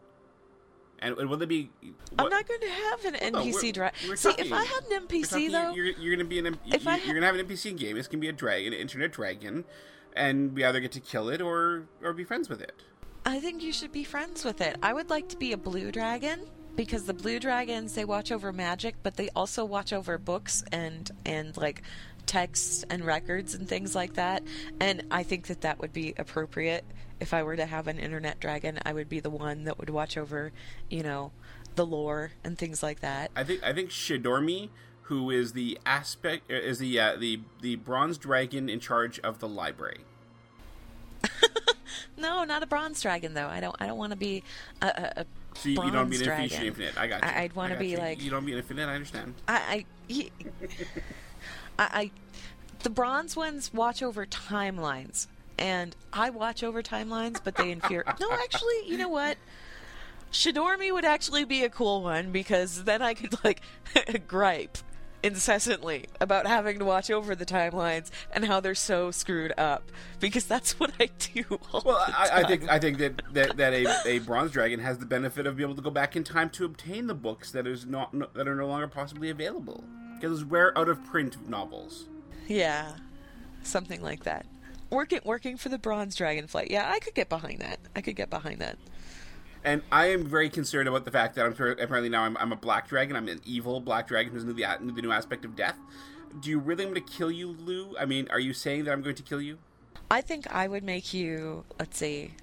And and will it be? I'm not going to have an NPC we're- See, talking- if I had an NPC talking- though, you're, you're going to be an M- If you, I you're going to have an NPC in game. It's going to be a dragon, an internet dragon, and we either get to kill it or or be friends with it. I think you should be friends with it. I would like to be a blue dragon because the blue dragons they watch over magic, but they also watch over books and and like texts and records and things like that. And I think that that would be appropriate if I were to have an internet dragon. I would be the one that would watch over, you know, the lore and things like that. I think I think Shadormi, who is the aspect is the uh, the the bronze dragon in charge of the library. No, not a bronze dragon though. I don't. I don't want to be a, a, a So you, you don't bronze be an dragon. infinite, infinite. I got you. I- I'd wanna be you. like- you don't be an infinite. I understand. I, I, I, I, the bronze ones watch over timelines, and I watch over timelines, but they infuriate. no, actually, you know what? Shadormi would actually be a cool one because then I could like gripe incessantly about having to watch over the timelines and how they're so screwed up because that's what I do. Well, I, I think I think that that, that a, a bronze dragon has the benefit of being able to go back in time to obtain the books that is not no, that are no longer possibly available because it's rare out of print novels. Yeah, something like that. Working working for the bronze dragonflight. Yeah, I could get behind that. I could get behind that. And I am very concerned about the fact that I'm apparently now I'm, I'm a black dragon. I'm an evil black dragon who's new the, the new aspect of death. Do you really want to kill you, Lou? I mean, are you saying that I'm going to kill you? I think I would make you. Let's see.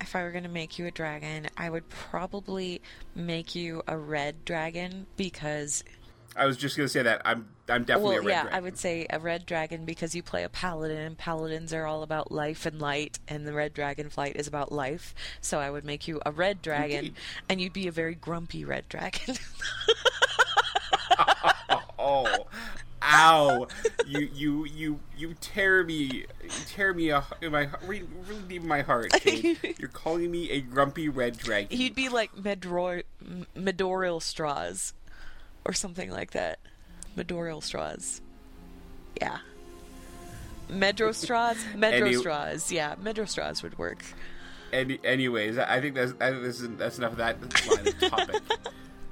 If I were going to make you a dragon, I would probably make you a red dragon because I was just going to say that I'm I'm definitely well, a red yeah, dragon. I would say a red dragon because you play a paladin, and paladins are all about life and light, and the red dragon flight is about life. So I would make you a red dragon, Indeed. and you'd be a very grumpy red dragon. Oh, ow! you you you you tear me, you tear me a, in my really, really deep in my heart. You're calling me a grumpy red dragon. You'd be like Medror- M- Medorial straws, or something like that. Medorial straws. Yeah. Medro straws. Medro Any- straws. Yeah, Medro straws would work. Any, anyways, I think that's I think this is, that's enough of that line of topic.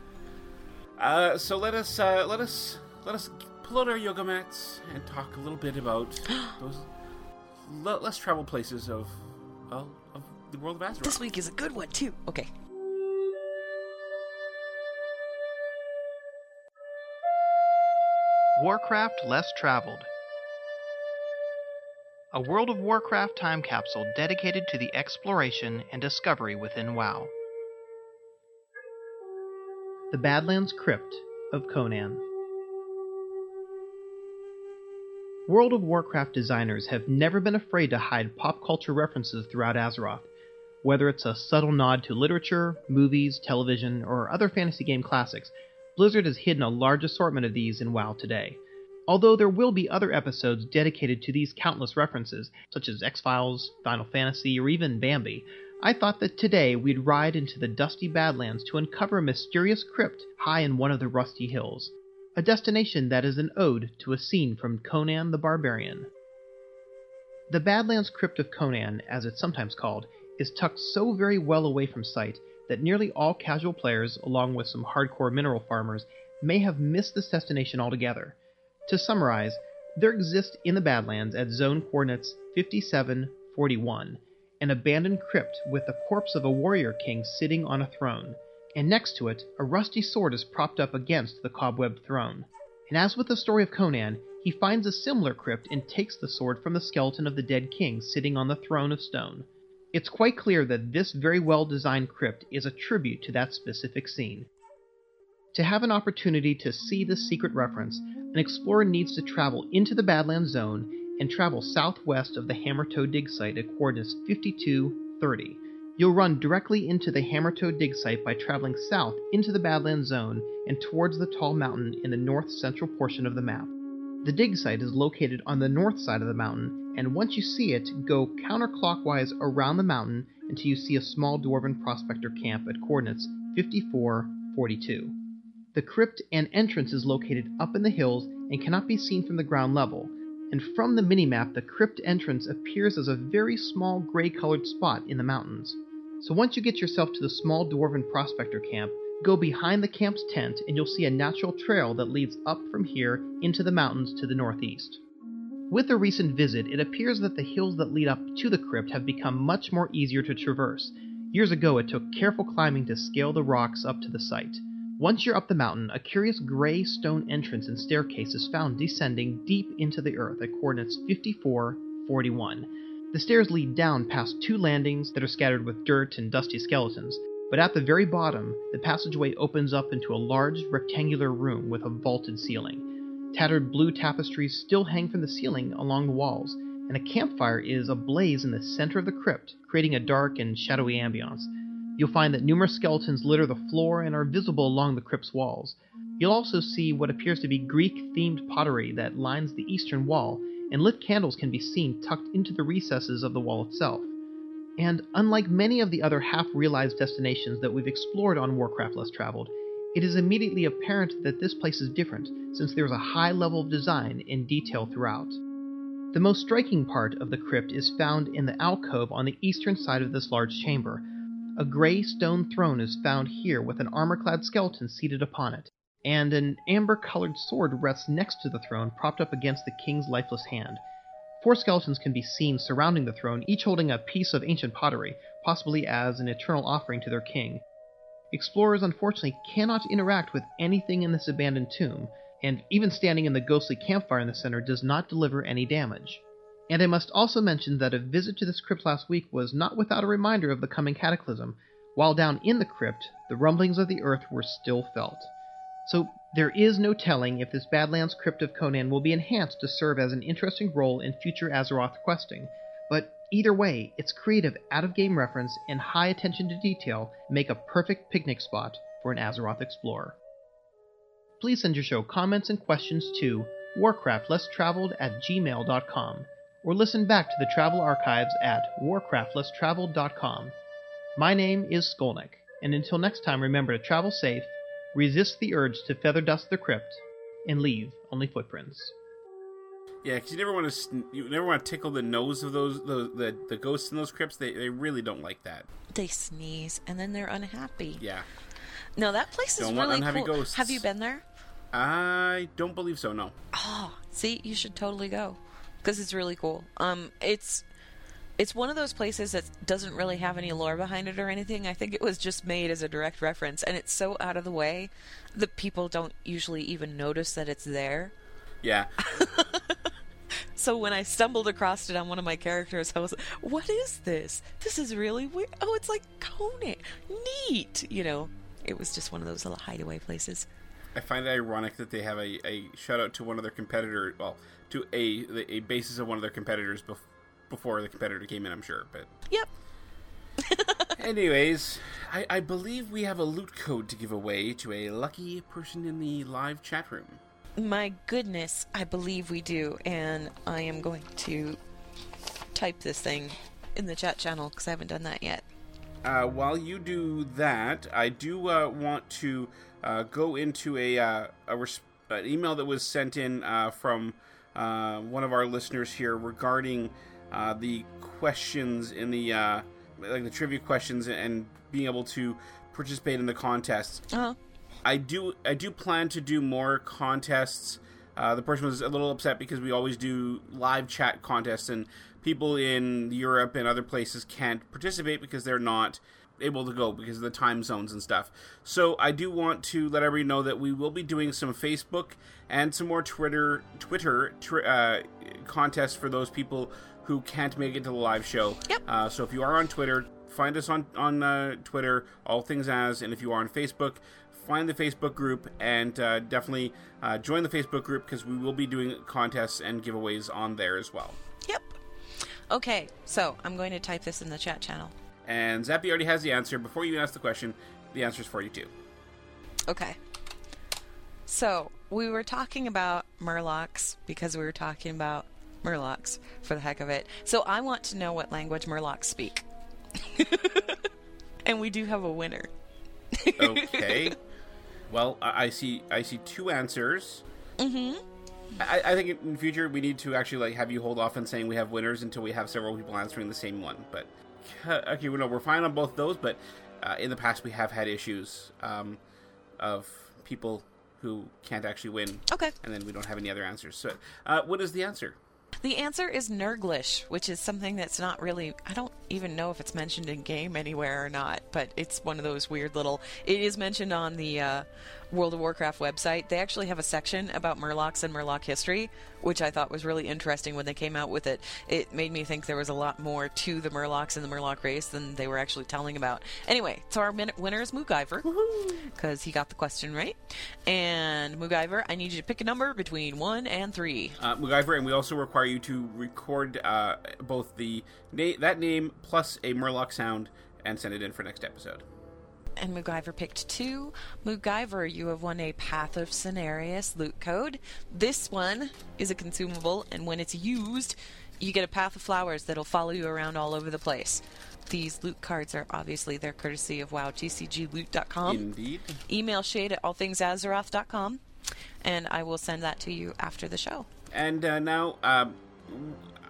uh, so let us uh, let us let us pull out our yoga mats and talk a little bit about those le- less traveled places of well of the world of Azeroth. This week is a good one too. Okay. Warcraft Less Traveled. A World of Warcraft time capsule dedicated to the exploration and discovery within WoW. The Badlands Crypt, of Conan. World of Warcraft designers have never been afraid to hide pop culture references throughout Azeroth. Whether it's a subtle nod to literature, movies, television, or other fantasy game classics, Blizzard has hidden a large assortment of these in WoW today. Although there will be other episodes dedicated to these countless references, such as X Files, Final Fantasy, or even Bambi, I thought that today we'd ride into the dusty Badlands to uncover a mysterious crypt high in one of the rusty hills, a destination that is an ode to a scene from Conan the Barbarian. The Badlands Crypt of Conan, as it's sometimes called, is tucked so very well away from sight that nearly all casual players, along with some hardcore mineral farmers, may have missed this destination altogether. To summarize, there exists in the Badlands at zone coordinates 5741 an abandoned crypt with the corpse of a warrior king sitting on a throne, and next to it a rusty sword is propped up against the cobwebbed throne. And as with the story of Conan, he finds a similar crypt and takes the sword from the skeleton of the dead king sitting on the throne of stone. It's quite clear that this very well designed crypt is a tribute to that specific scene. To have an opportunity to see this secret reference, an explorer needs to travel into the Badlands Zone and travel southwest of the Hammertoe dig site at coordinates 5230. You'll run directly into the Hammertoe dig site by traveling south into the Badlands Zone and towards the tall mountain in the north central portion of the map. The dig site is located on the north side of the mountain, and once you see it, go counterclockwise around the mountain until you see a small dwarven prospector camp at coordinates 54, 42. The crypt and entrance is located up in the hills and cannot be seen from the ground level, and from the minimap, the crypt entrance appears as a very small gray colored spot in the mountains. So once you get yourself to the small dwarven prospector camp, go behind the camp's tent and you'll see a natural trail that leads up from here into the mountains to the northeast. With a recent visit, it appears that the hills that lead up to the crypt have become much more easier to traverse. Years ago, it took careful climbing to scale the rocks up to the site. Once you're up the mountain, a curious gray stone entrance and staircase is found descending deep into the earth at coordinates 5441. The stairs lead down past two landings that are scattered with dirt and dusty skeletons, but at the very bottom, the passageway opens up into a large rectangular room with a vaulted ceiling. Tattered blue tapestries still hang from the ceiling along the walls, and a campfire is ablaze in the center of the crypt, creating a dark and shadowy ambiance. You'll find that numerous skeletons litter the floor and are visible along the crypt's walls. You'll also see what appears to be Greek themed pottery that lines the eastern wall, and lit candles can be seen tucked into the recesses of the wall itself. And unlike many of the other half realized destinations that we've explored on Warcraft Less Traveled, it is immediately apparent that this place is different, since there is a high level of design and detail throughout. The most striking part of the crypt is found in the alcove on the eastern side of this large chamber, a gray stone throne is found here with an armor clad skeleton seated upon it, and an amber colored sword rests next to the throne, propped up against the king's lifeless hand. Four skeletons can be seen surrounding the throne, each holding a piece of ancient pottery, possibly as an eternal offering to their king. Explorers unfortunately cannot interact with anything in this abandoned tomb, and even standing in the ghostly campfire in the center does not deliver any damage. And I must also mention that a visit to this crypt last week was not without a reminder of the coming cataclysm. While down in the crypt, the rumblings of the earth were still felt. So there is no telling if this Badlands Crypt of Conan will be enhanced to serve as an interesting role in future Azeroth questing, but either way, its creative out of game reference and high attention to detail make a perfect picnic spot for an Azeroth explorer. Please send your show comments and questions to warcraftlesstraveled at gmail.com or listen back to the travel archives at warcraftlesstraveled.com. My name is Skolnick, and until next time, remember to travel safe, resist the urge to feather dust the crypt, and leave only footprints. Yeah, because you never want to you never want to tickle the nose of those, those the the ghosts in those crypts. They they really don't like that. They sneeze and then they're unhappy. Yeah, No, that place is Don't want really unhappy cool. ghosts. Have you been there? I don't believe so. No. Oh, see, you should totally go because it's really cool. Um, it's it's one of those places that doesn't really have any lore behind it or anything. I think it was just made as a direct reference, and it's so out of the way that people don't usually even notice that it's there. Yeah, So when I stumbled across it on one of my characters, I was, "What is this? This is really weird. Oh, it's like Conan. Neat." You know, it was just one of those little hideaway places. I find it ironic that they have a, a shout out to one of their competitor, well, to a a basis of one of their competitors bef- before the competitor came in. I'm sure, but Yep. anyways, I, I believe we have a loot code to give away to a lucky person in the live chat room. My goodness, I believe we do, and I am going to type this thing in the chat channel because I haven't done that yet. Uh, while you do that, I do uh, want to uh, go into a, uh, a res- an email that was sent in uh, from uh, one of our listeners here regarding uh, the questions in the uh, like the trivia questions and being able to participate in the contests. Uh-huh. I do I do plan to do more contests. Uh, the person was a little upset because we always do live chat contests and people in Europe and other places can't participate because they're not able to go because of the time zones and stuff. So I do want to let everybody know that we will be doing some Facebook and some more Twitter Twitter tr- uh, contests for those people who can't make it to the live show. Yep. Uh, so if you are on Twitter, find us on on uh, Twitter, all things as, and if you are on Facebook, find the Facebook group and uh, definitely uh, join the Facebook group because we will be doing contests and giveaways on there as well. Yep. Okay, so I'm going to type this in the chat channel. And Zappy already has the answer. Before you even ask the question, the answer is for you too. Okay. So we were talking about Murlocs because we were talking about Murlocs for the heck of it. So I want to know what language Murlocs speak. and we do have a winner. Okay. well, I, I see. I see two answers. Mm-hmm. I, I think in future we need to actually like have you hold off on saying we have winners until we have several people answering the same one. But okay, well, no, we're fine on both those. But uh, in the past, we have had issues um, of people who can't actually win, Okay. and then we don't have any other answers. So, uh, what is the answer? The answer is Nerglish, which is something that's not really. I don't even know if it's mentioned in game anywhere or not, but it's one of those weird little. It is mentioned on the uh, World of Warcraft website. They actually have a section about Murlocs and Murloc history, which I thought was really interesting when they came out with it. It made me think there was a lot more to the Murlocs and the Murloc race than they were actually telling about. Anyway, so our min- winner is Moogiver, because he got the question right. And Moogiver, I need you to pick a number between 1 and 3. uh, MacGyver, and we also require you to record uh, both the na- that name plus a Murloc sound and send it in for next episode. And MacGyver picked two. MacGyver, you have won a Path of Cenarius loot code. This one is a consumable, and when it's used, you get a path of flowers that'll follow you around all over the place. These loot cards are obviously their courtesy of WowTCGLoot.com. Indeed. Email shade at allthingsazeroth.com, and I will send that to you after the show. And uh, now um,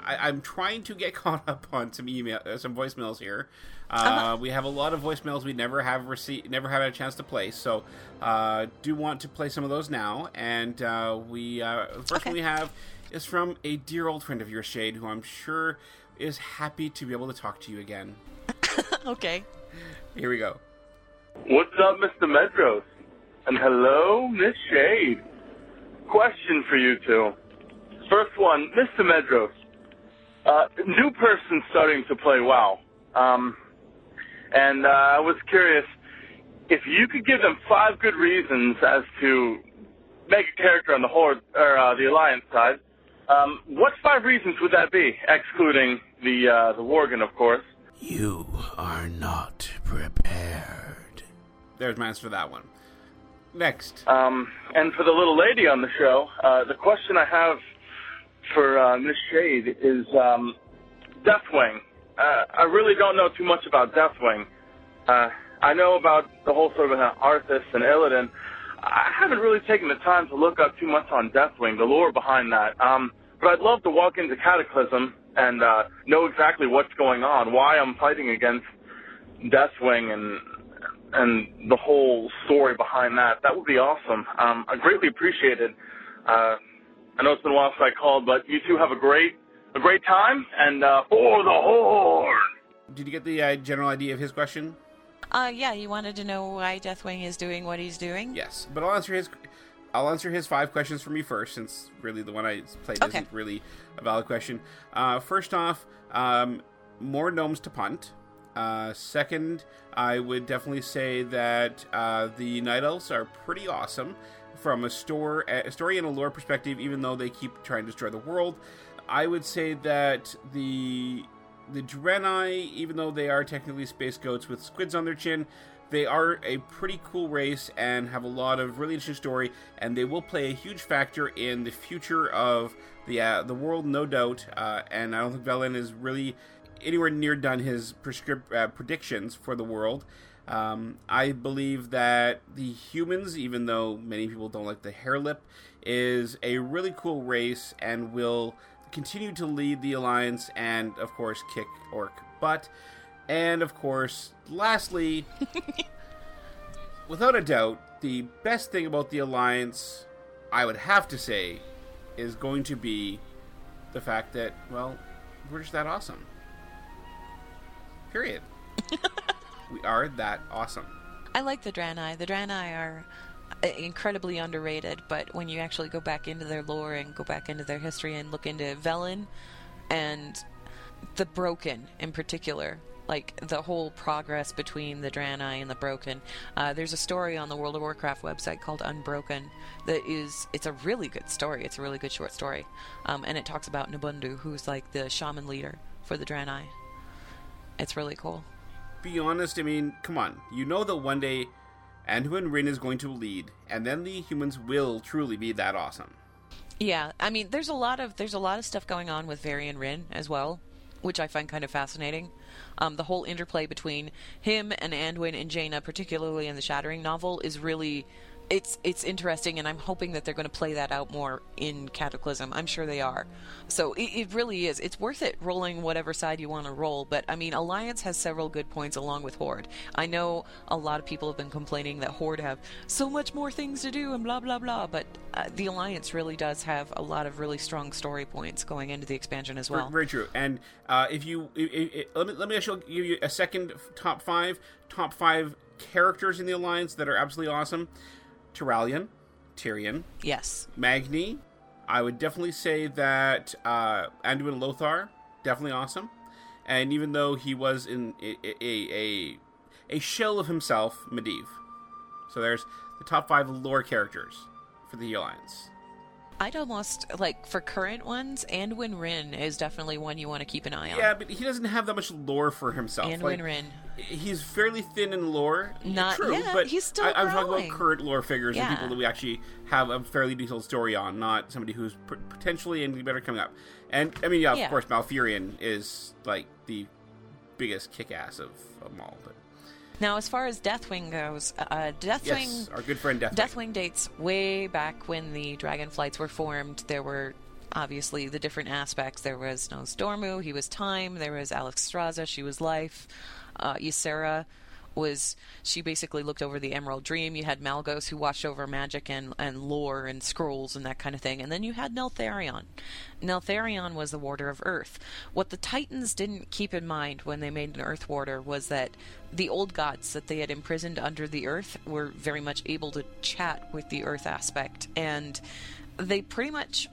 I, I'm trying to get caught up on some email, uh, some voicemails here. Uh, Uh-huh. We have a lot of voicemails we never have received, never had a chance to play. So, uh, do want to play some of those now. And uh, we uh, the first Okay. one we have is from a dear old friend of yours, Shade, who I'm sure is happy to be able to talk to you again. okay. Here we go. What's up, Mr. Medros? And hello, Miss Shade. Question for you two. First one, Mr. Medros. Uh, new person starting to play WoW. Um, and uh, I was curious if you could give them five good reasons as to make a character on the Horde or uh, the Alliance side. Um, what five reasons would that be, excluding the uh, the Worgen, of course? You are not prepared. There's my answer for that one. Next. Um, and for the little lady on the show, uh, the question I have for uh, Miss Shade is um, Deathwing. Uh, I really don't know too much about Deathwing. Uh, I know about the whole sort of uh, Arthas and Illidan. I haven't really taken the time to look up too much on Deathwing, the lore behind that. Um, but I'd love to walk into Cataclysm and uh, know exactly what's going on, why I'm fighting against Deathwing, and and the whole story behind that. That would be awesome. Um, I greatly appreciate it. Uh, I know it's been a while since I called, but you two have a great a great time, and uh, for the Horde. Did you get the uh, general idea of his question? Uh, yeah, you wanted to know why Deathwing is doing what he's doing? Yes, but I'll answer his. I'll answer his five questions for me first, since really the one I played Okay. isn't really a valid question. Uh, first off, um, more gnomes to punt. Uh, second, I would definitely say that uh, the night elves are pretty awesome. from a store a story and a lore perspective, even though they keep trying to destroy the world, I would say that the the Draenei, even though they are technically space goats with squids on their chin, they are a pretty cool race and have a lot of really interesting story, and they will play a huge factor in the future of the uh, the world, no doubt. Uh, and I don't think Velen is really anywhere near done his prescript uh, predictions for the world. Um, I believe that the humans, even though many people don't like the hair lip, is a really cool race and will continue to lead the alliance and, of course, kick orc butt. And of course, lastly, without a doubt, the best thing about the alliance, I would have to say, is going to be the fact that, well, we're just that awesome. Period. we are that awesome. I like the Draenei. The Draenei are incredibly underrated, but when you actually go back into their lore and go back into their history and look into Velen and the Broken in particular, like the whole progress between the Draenei and the Broken. Uh, there's a story on the World of Warcraft website called Unbroken that is it's a really good story. It's a really good short story, um, and it talks about Nobundo, who's like the shaman leader for the Draenei. It's really cool. Be honest, I mean, come on. You know that one day Anduin Wrynn is going to lead, and then the humans will truly be that awesome. Yeah, I mean, there's a lot of there's a lot of stuff going on with Varian Wrynn as well, which I find kind of fascinating. Um, the whole interplay between him and Anduin and Jaina, particularly in the Shattering novel, is really it's it's interesting, and I'm hoping that they're going to play that out more in Cataclysm. I'm sure they are. So it, it really is. It's worth it rolling whatever side you want to roll. But I mean, Alliance has several good points along with Horde. I know a lot of people have been complaining that Horde have so much more things to do and blah blah blah. But uh, the Alliance really does have a lot of really strong story points going into the expansion as well. Very true. And uh, if you let me let me actually give you a second top five top five characters in the Alliance that are absolutely awesome. Turalyon, Tirion. Yes. Magni. I would definitely say that uh, Anduin Lothar, definitely awesome. And even though he was in a a, a, a shell of himself, Medivh. So there's the top five lore characters for the Alliance. I'd almost like for current ones, Anduin Wrynn is definitely one you want to keep an eye on. Yeah, but he doesn't have that much lore for himself. Anduin Like, Wrynn. He's fairly thin in lore. Not- true, yeah, but he's still I, I'm talking about current lore figures and people that we actually have a fairly detailed story on, not somebody who's p- potentially and better coming up. And I mean, yeah, of Yeah. course, Malfurion is like the biggest kick-ass of, of them all. But Now, as far as Deathwing goes, uh, Deathwing. yes, our good friend Deathwing. Deathwing dates way back when the Dragonflights were formed. There were obviously the different aspects. There was Nozdormu, he was time. There was Alexstrasza, she was life. Uh, Ysera was she basically looked over the Emerald Dream. You had Malygos who watched over magic and, and lore and scrolls and that kind of thing. And then you had Neltharion. Neltharion was the warder of Earth. What the Titans didn't keep in mind when they made an Earth warder was that the old gods that they had imprisoned under the Earth were very much able to chat with the Earth aspect. And they pretty much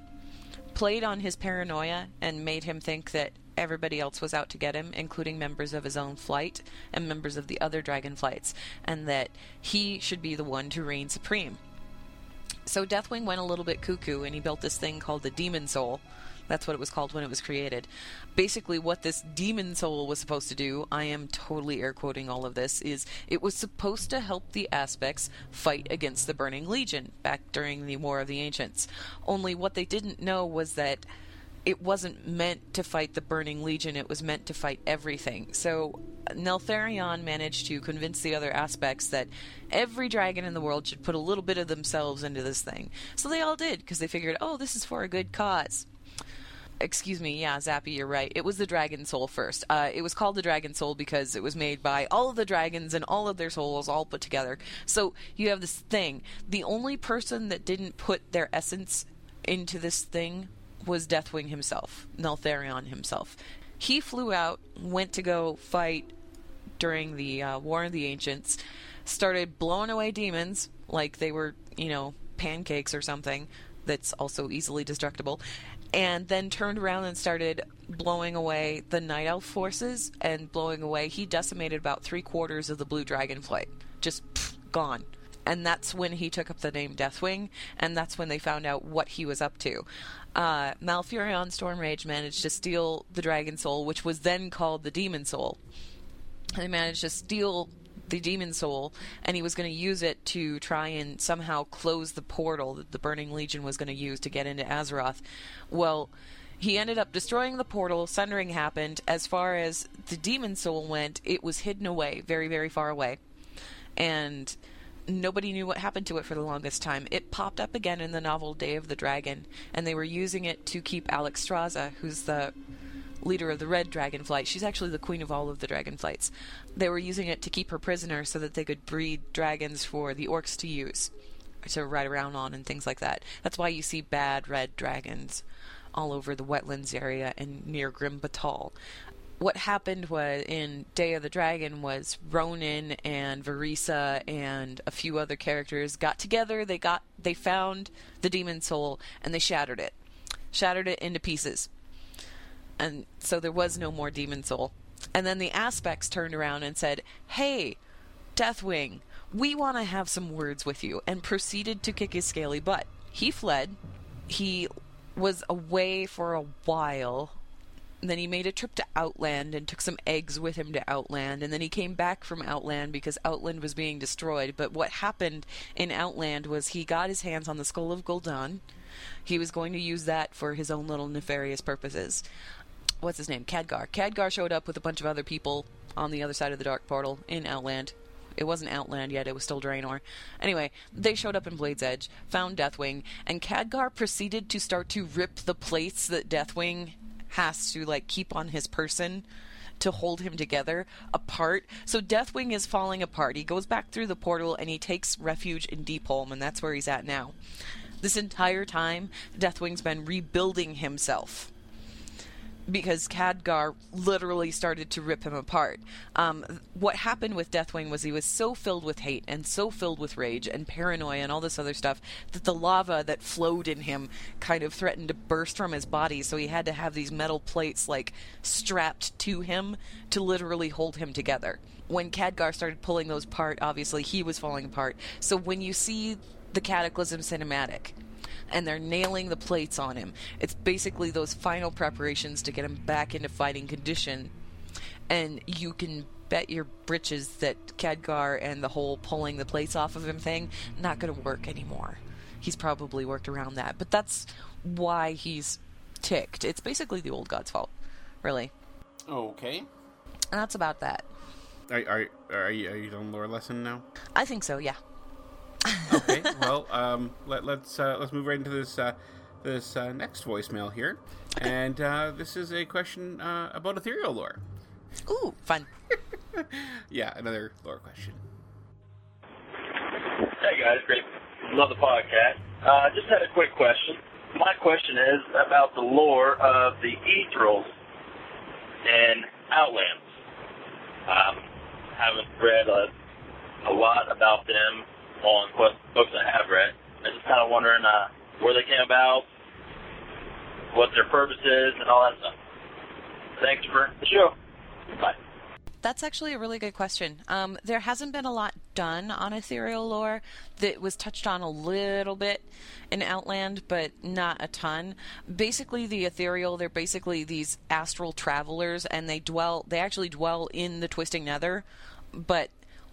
played on his paranoia and made him think that everybody else was out to get him, including members of his own flight and members of the other dragon flights, and that he should be the one to reign supreme. So Deathwing went a little bit cuckoo and he built this thing called the Demon Soul. That's what it was called when it was created. Basically, what this demon soul was supposed to do, I am totally air quoting all of this, is it was supposed to help the aspects fight against the Burning Legion back during the War of the Ancients. Only what they didn't know was that it wasn't meant to fight the Burning Legion, it was meant to fight everything. So Neltharion managed to convince the other aspects that every dragon in the world should put a little bit of themselves into this thing. So they all did, because they figured, oh, this is for a good cause. Excuse me, yeah, Zappy, you're right. It was the Dragon Soul first. Uh, it was called the Dragon Soul because it was made by all of the dragons and all of their souls all put together. So you have this thing. The only person that didn't put their essence into this thing was Deathwing himself, Neltharion himself. He flew out, went to go fight during the uh, War of the Ancients, started blowing away demons like they were, you know, pancakes or something that's also easily destructible, and then turned around and started blowing away the Night Elf forces and blowing away. He decimated about three quarters of the Blue Dragon flight, just pff, gone. And that's when he took up the name Deathwing, and that's when they found out what he was up to. Uh, Malfurion Stormrage managed to steal the Dragon Soul, which was then called the Demon Soul. They managed to steal the demon soul and he was going to use it to try and somehow close the portal that the burning legion was going to use to get into azeroth well he ended up destroying the portal sundering happened as far as the demon soul went it was hidden away very very far away and nobody knew what happened to it for the longest time. It popped up again in the novel Day of the Dragon, and they were using it to keep Alexstrasza, who's the leader of the Red Dragonflight. She's actually the queen of all of the dragonflights. They were using it to keep her prisoner so that they could breed dragons for the orcs to use, to ride around on and things like that. That's why you see bad red dragons all over the wetlands area and near Grim Batol. What happened was in Day of the Dragon was Rhonin and Vereesa and a few other characters got together. They got they found the demon soul and they shattered it, shattered it into pieces and so there was no more demon soul. And then the aspects turned around and said, "Hey, Deathwing, we want to have some words with you," and proceeded to kick his scaly butt. He fled. He was away for a while. Then he made a trip to Outland and took some eggs with him to Outland. And then he came back from Outland because Outland was being destroyed. But what happened in Outland was he got his hands on the skull of Gul'dan. He was going to use that for his own little nefarious purposes what's his name? Khadgar. Khadgar showed up with a bunch of other people on the other side of the Dark Portal in Outland. It wasn't Outland yet, it was still Draenor. Anyway, they showed up in Blade's Edge, found Deathwing, and Khadgar proceeded to start to rip the plates that Deathwing has to like keep on his person to hold him together apart. So Deathwing is falling apart. He goes back through the portal and he takes refuge in Deepholm, and that's where he's at now. This entire time, Deathwing's been rebuilding himself because Khadgar literally started to rip him apart. Um, what happened with Deathwing was he was so filled with hate and so filled with rage and paranoia and all this other stuff that the lava that flowed in him kind of threatened to burst from his body. So he had to have these metal plates like strapped to him to literally hold him together. When Khadgar started pulling those apart, obviously he was falling apart. So when you see the Cataclysm cinematic, and they're nailing the plates on him. It's basically those final preparations to get him back into fighting condition. And you can bet your britches that Khadgar and the whole pulling the plates off of him thing not going to work anymore. He's probably worked around that, but that's why he's ticked. It's basically the old god's fault, really. Okay. And that's about that. Are, are, are, you, are you done lore lesson now? I think so, yeah. Okay. Well, um, let, let's uh, let's move right into this uh, this uh, next voicemail here, and uh, this is a question uh, about ethereal lore. Ooh, fun. yeah, another lore question. Hey guys, great. Love the podcast. Uh, just had a quick question. My question is about the lore of the Ethereals and Outlands. Um, haven't read a, a lot about them on what books I have read. I'm just kind of wondering uh, where they came about, what their purpose is, and all that stuff. Thanks for the show. Bye. That's actually a really good question. Um, there hasn't been a lot done on ethereal lore that was touched on a little bit in Outland, but not a ton. Basically, the ethereal, they're basically these astral travelers, and they dwell, they actually dwell in the Twisting Nether, but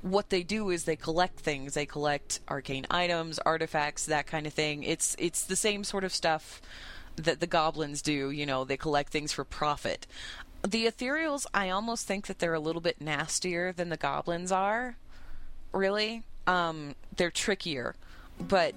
what they do is they collect things. They collect arcane items, artifacts, that kind of thing. It's it's the same sort of stuff that the goblins do. You know, they collect things for profit. The ethereals, I almost think that they're a little bit nastier than the goblins are. Really, um, they're trickier, but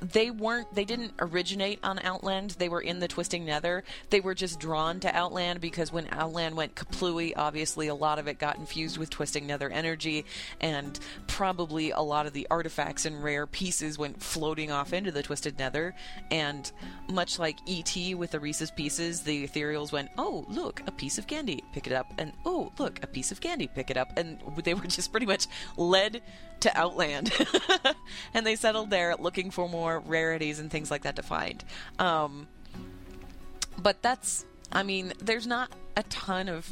they weren't they didn't originate on Outland. They were in the Twisting Nether. They were just drawn to Outland because when Outland went kaplooey, obviously a lot of it got infused with Twisting Nether energy and probably a lot of the artifacts and rare pieces went floating off into the Twisted Nether and much like ET with the Reese's pieces, the ethereals went, "Oh, look, a piece of candy. Pick it up." And, "Oh, look, a piece of candy. Pick it up." And they were just pretty much led to Outland. and they settled there looking for more rarities and things like that to find. Um, but that's, I mean, there's not a ton of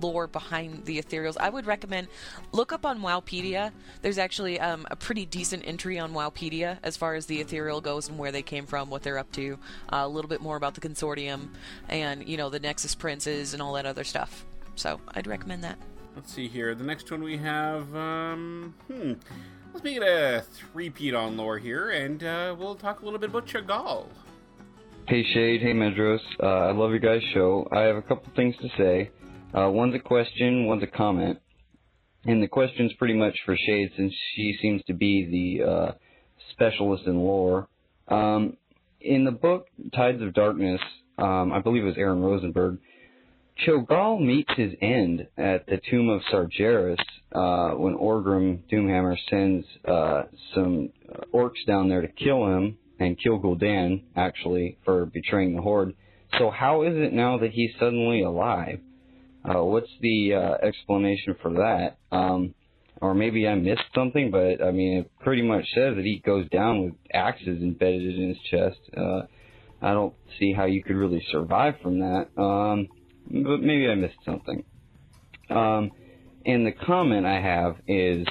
lore behind the ethereals, I would recommend look up on Wowpedia. There's actually um, a pretty decent entry on Wowpedia as far as the ethereal goes and where they came from, what they're up to, uh, a little bit more about the consortium, and you know the Nexus princes and all that other stuff. So I'd recommend that. Let's see here. The next one we have, um, hmm. Let's make it a three-peat on lore here, and uh, we'll talk a little bit about Cho'Gall. Hey Shade, hey Medros. Uh, I love your guys' show. I have a couple things to say. Uh, one's a question, one's a comment. And the question's pretty much for Shade since she seems to be the uh, specialist in lore. Um, in the book Tides of Darkness, um, I believe it was Aaron Rosenberg, Cho'Gall meets his end at the tomb of Sargeras uh, when Orgrim Doomhammer sends uh, some orcs down there to kill him and kill Gul'dan, actually, for betraying the Horde. So how is it now that he's suddenly alive? Uh, what's the uh, explanation for that? Um, or maybe I missed something, but I mean, it pretty much says that he goes down with axes embedded in his chest. Uh, I don't see how you could really survive from that. Um, but maybe I missed something. Um, and the comment I have is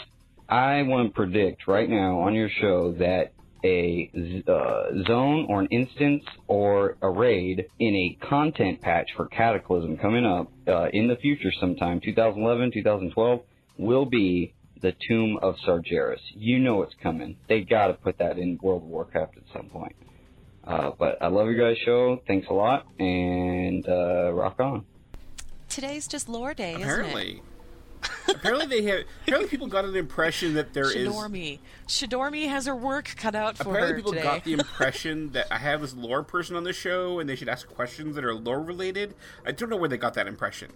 I want to predict right now on your show that a uh, zone or an instance or a raid in a content patch for Cataclysm coming up uh, in the future sometime, 2011, 2012, will be the Tomb of Sargeras. You know it's coming. They got to put that in World of Warcraft at some point. Uh, but I love you guys' show. Thanks a lot, and uh, rock on. Today's just lore day, Apparently. apparently they have. Apparently people got an impression that there is. Shadormi. Shadormi has her work cut out for Apparently her people today. got the impression that I have this lore person on the show and they should ask questions that are lore related. I don't know where they got that impression.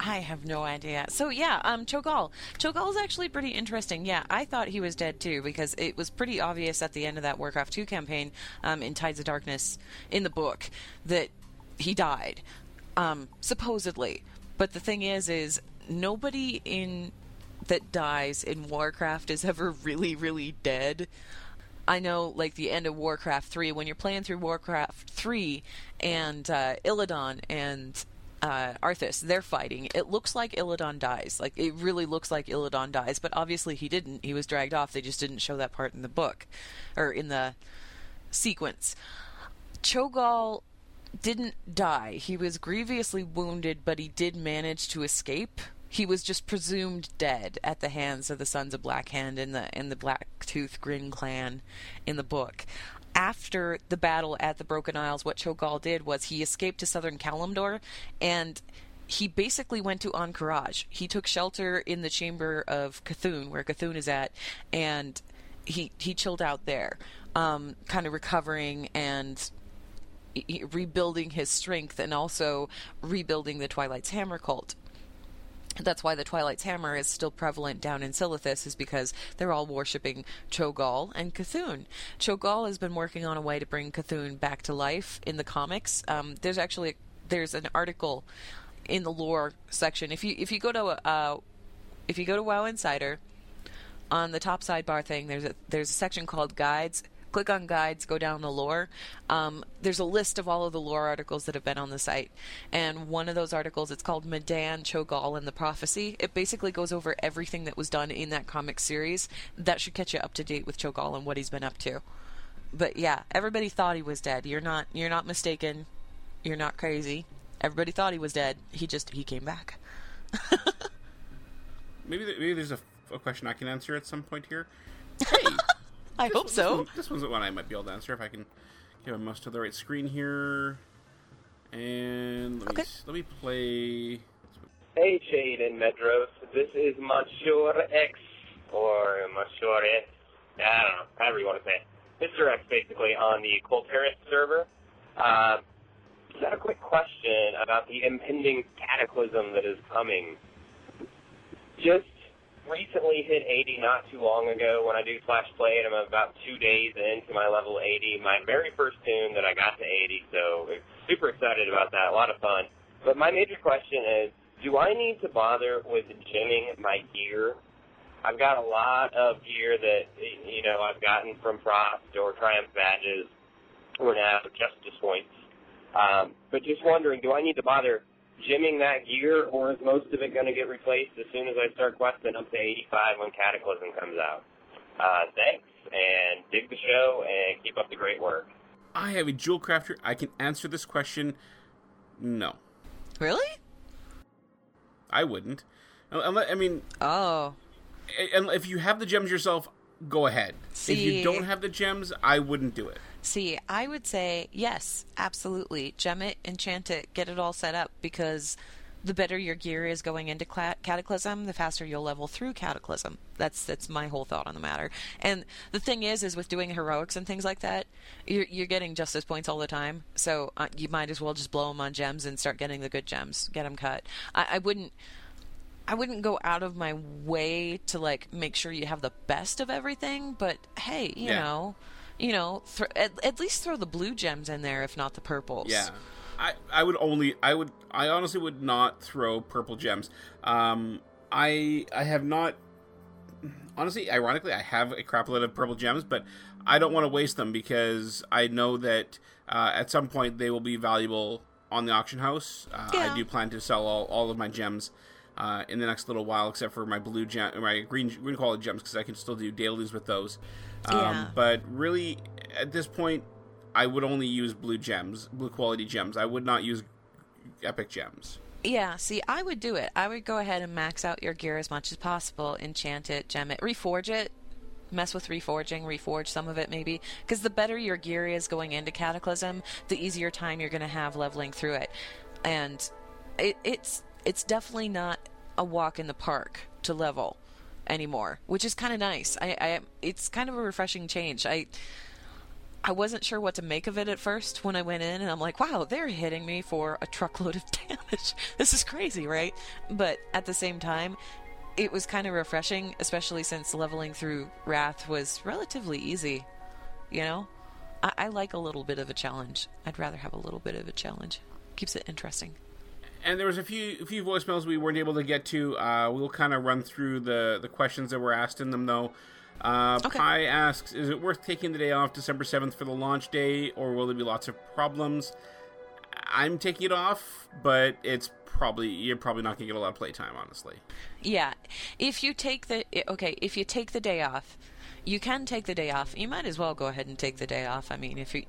I have no idea. So yeah, um, Cho'Gall. Cho'Gall is actually pretty interesting. Yeah, I thought he was dead too because it was pretty obvious at the end of that Warcraft 2 campaign um, in Tides of Darkness in the book that he died, um, supposedly. But the thing is, is nobody in that dies in Warcraft is ever really, really dead. I know, like the end of Warcraft 3, when you're playing through Warcraft 3 and uh, Illidan and uh, Arthas, they're fighting. It looks like Illidan dies. Like, it really looks like Illidan dies, but obviously he didn't. He was dragged off. They just didn't show that part in the book, or in the sequence. Cho'Gall didn't die. He was grievously wounded, but he did manage to escape. He was just presumed dead at the hands of the Sons of Blackhand and the and the Blacktooth Grin clan in the book. After the battle at the Broken Isles, what Cho'Gall did was he escaped to southern Kalimdor and he basically went to Ahn'Qiraj. He took shelter in the chamber of C'Thun, where C'Thun is at, and he he chilled out there, um, kind of recovering and rebuilding his strength, and also rebuilding the Twilight's Hammer cult. That's why the Twilight's Hammer is still prevalent down in Silithus, is because they're all worshipping Cho'Gall and C'Thun. Cho'Gall has been working on a way to bring C'Thun back to life in the comics. Um, there's actually there's an article in the lore section. If you if you go to uh, if you go to WoW Insider, on the top sidebar thing, there's a there's a section called Guides. Click on Guides, go down the lore. Um, there's a list of all of the lore articles that have been on the site, and one of those articles it's called Med'an Cho'Gall and the Prophecy. It basically goes over everything that was done in that comic series. That should catch you up to date with Cho'Gall and what he's been up to. But yeah, everybody thought he was dead. You're not you're not mistaken. You're not crazy. Everybody thought he was dead. He just he came back. Maybe maybe there's a, a question I can answer at some point here. Hey, I hope this so. one- this one's the one I might be able to answer if I can get my mouse to the right screen here. And let me Okay. s- let me play. Hey, Shade and Medros. This is Monsieur X, or Monsieur X. I don't know, however you want to say it. Mr. X, basically, on the Colteris server. Uh, got a quick question about the impending cataclysm that is coming. Just recently hit 80 not too long ago when I do Flash Play, and I'm about two days into my level 80. My very first toon that I got to 80, so super excited about that. A lot of fun. But my major question is, do I need to bother with gemming my gear? I've got a lot of gear that you know I've gotten from Frost or Triumph badges or now Justice points. Um, but just wondering, do I need to bother gemming that gear, or is most of it going to get replaced as soon as I start questing up to 85 when Cataclysm comes out? Uh, thanks, and dig the show, and keep up the great work. I have a jewel crafter. I can answer this question. No, Really? I wouldn't. I mean, Oh. and if you have the gems yourself, go ahead. See. If you don't have the gems, I wouldn't do it. See, I would say yes, absolutely. Gem it, enchant it, get it all set up because the better your gear is going into cla- Cataclysm, the faster you'll level through Cataclysm. That's that's my whole thought on the matter. And the thing is, is with doing heroics and things like that, you're you're getting justice points all the time. So uh, you might as well just blow them on gems and start getting the good gems, get them cut. I, I wouldn't. I wouldn't go out of my way to like make sure you have the best of everything, but hey, you Yeah. know, you know, th- at, at least throw the blue gems in there, if not the purples. Yeah. I, I would only I would I honestly would not throw purple gems. Um I I have not honestly ironically I have a crapload of purple gems, but I don't want to waste them because I know that uh, at some point they will be valuable on the auction house. Uh, Yeah. I do plan to sell all, all of my gems uh, in the next little while, except for my blue gem, my green green quality gems, because I can still do dailies with those. Um, Yeah. But really, at this point, I would only use blue gems, blue quality gems. I would not use epic gems. Yeah, see, I would do it. I would go ahead and max out your gear as much as possible, enchant it, gem it, reforge it, mess with reforging, reforge some of it maybe, because the better your gear is going into Cataclysm, the easier time you're going to have leveling through it. And it, it's it's definitely not a walk in the park to level anymore, which is kind of nice. I, I it's kind of a refreshing change. I I wasn't sure what to make of it at first when I went in, and I'm like, wow, they're hitting me for a truckload of damage. this is crazy, right? But at the same time, it was kind of refreshing, especially since leveling through Wrath was relatively easy. You know? I, I like a little bit of a challenge. I'd rather have a little bit of a challenge. Keeps it interesting. And there was a few a few voicemails we weren't able to get to. Uh, we'll kind of run through the the questions that were asked in them though. Uh, Okay. Pi asks, "Is it worth taking the day off December seventh for the launch day, or will there be lots of problems?" I'm taking it off, but it's probably you're probably not gonna get a lot of playtime, honestly. Yeah, if you take the okay, if you take the day off, you can take the day off. You might as well go ahead and take the day off. I mean, if you,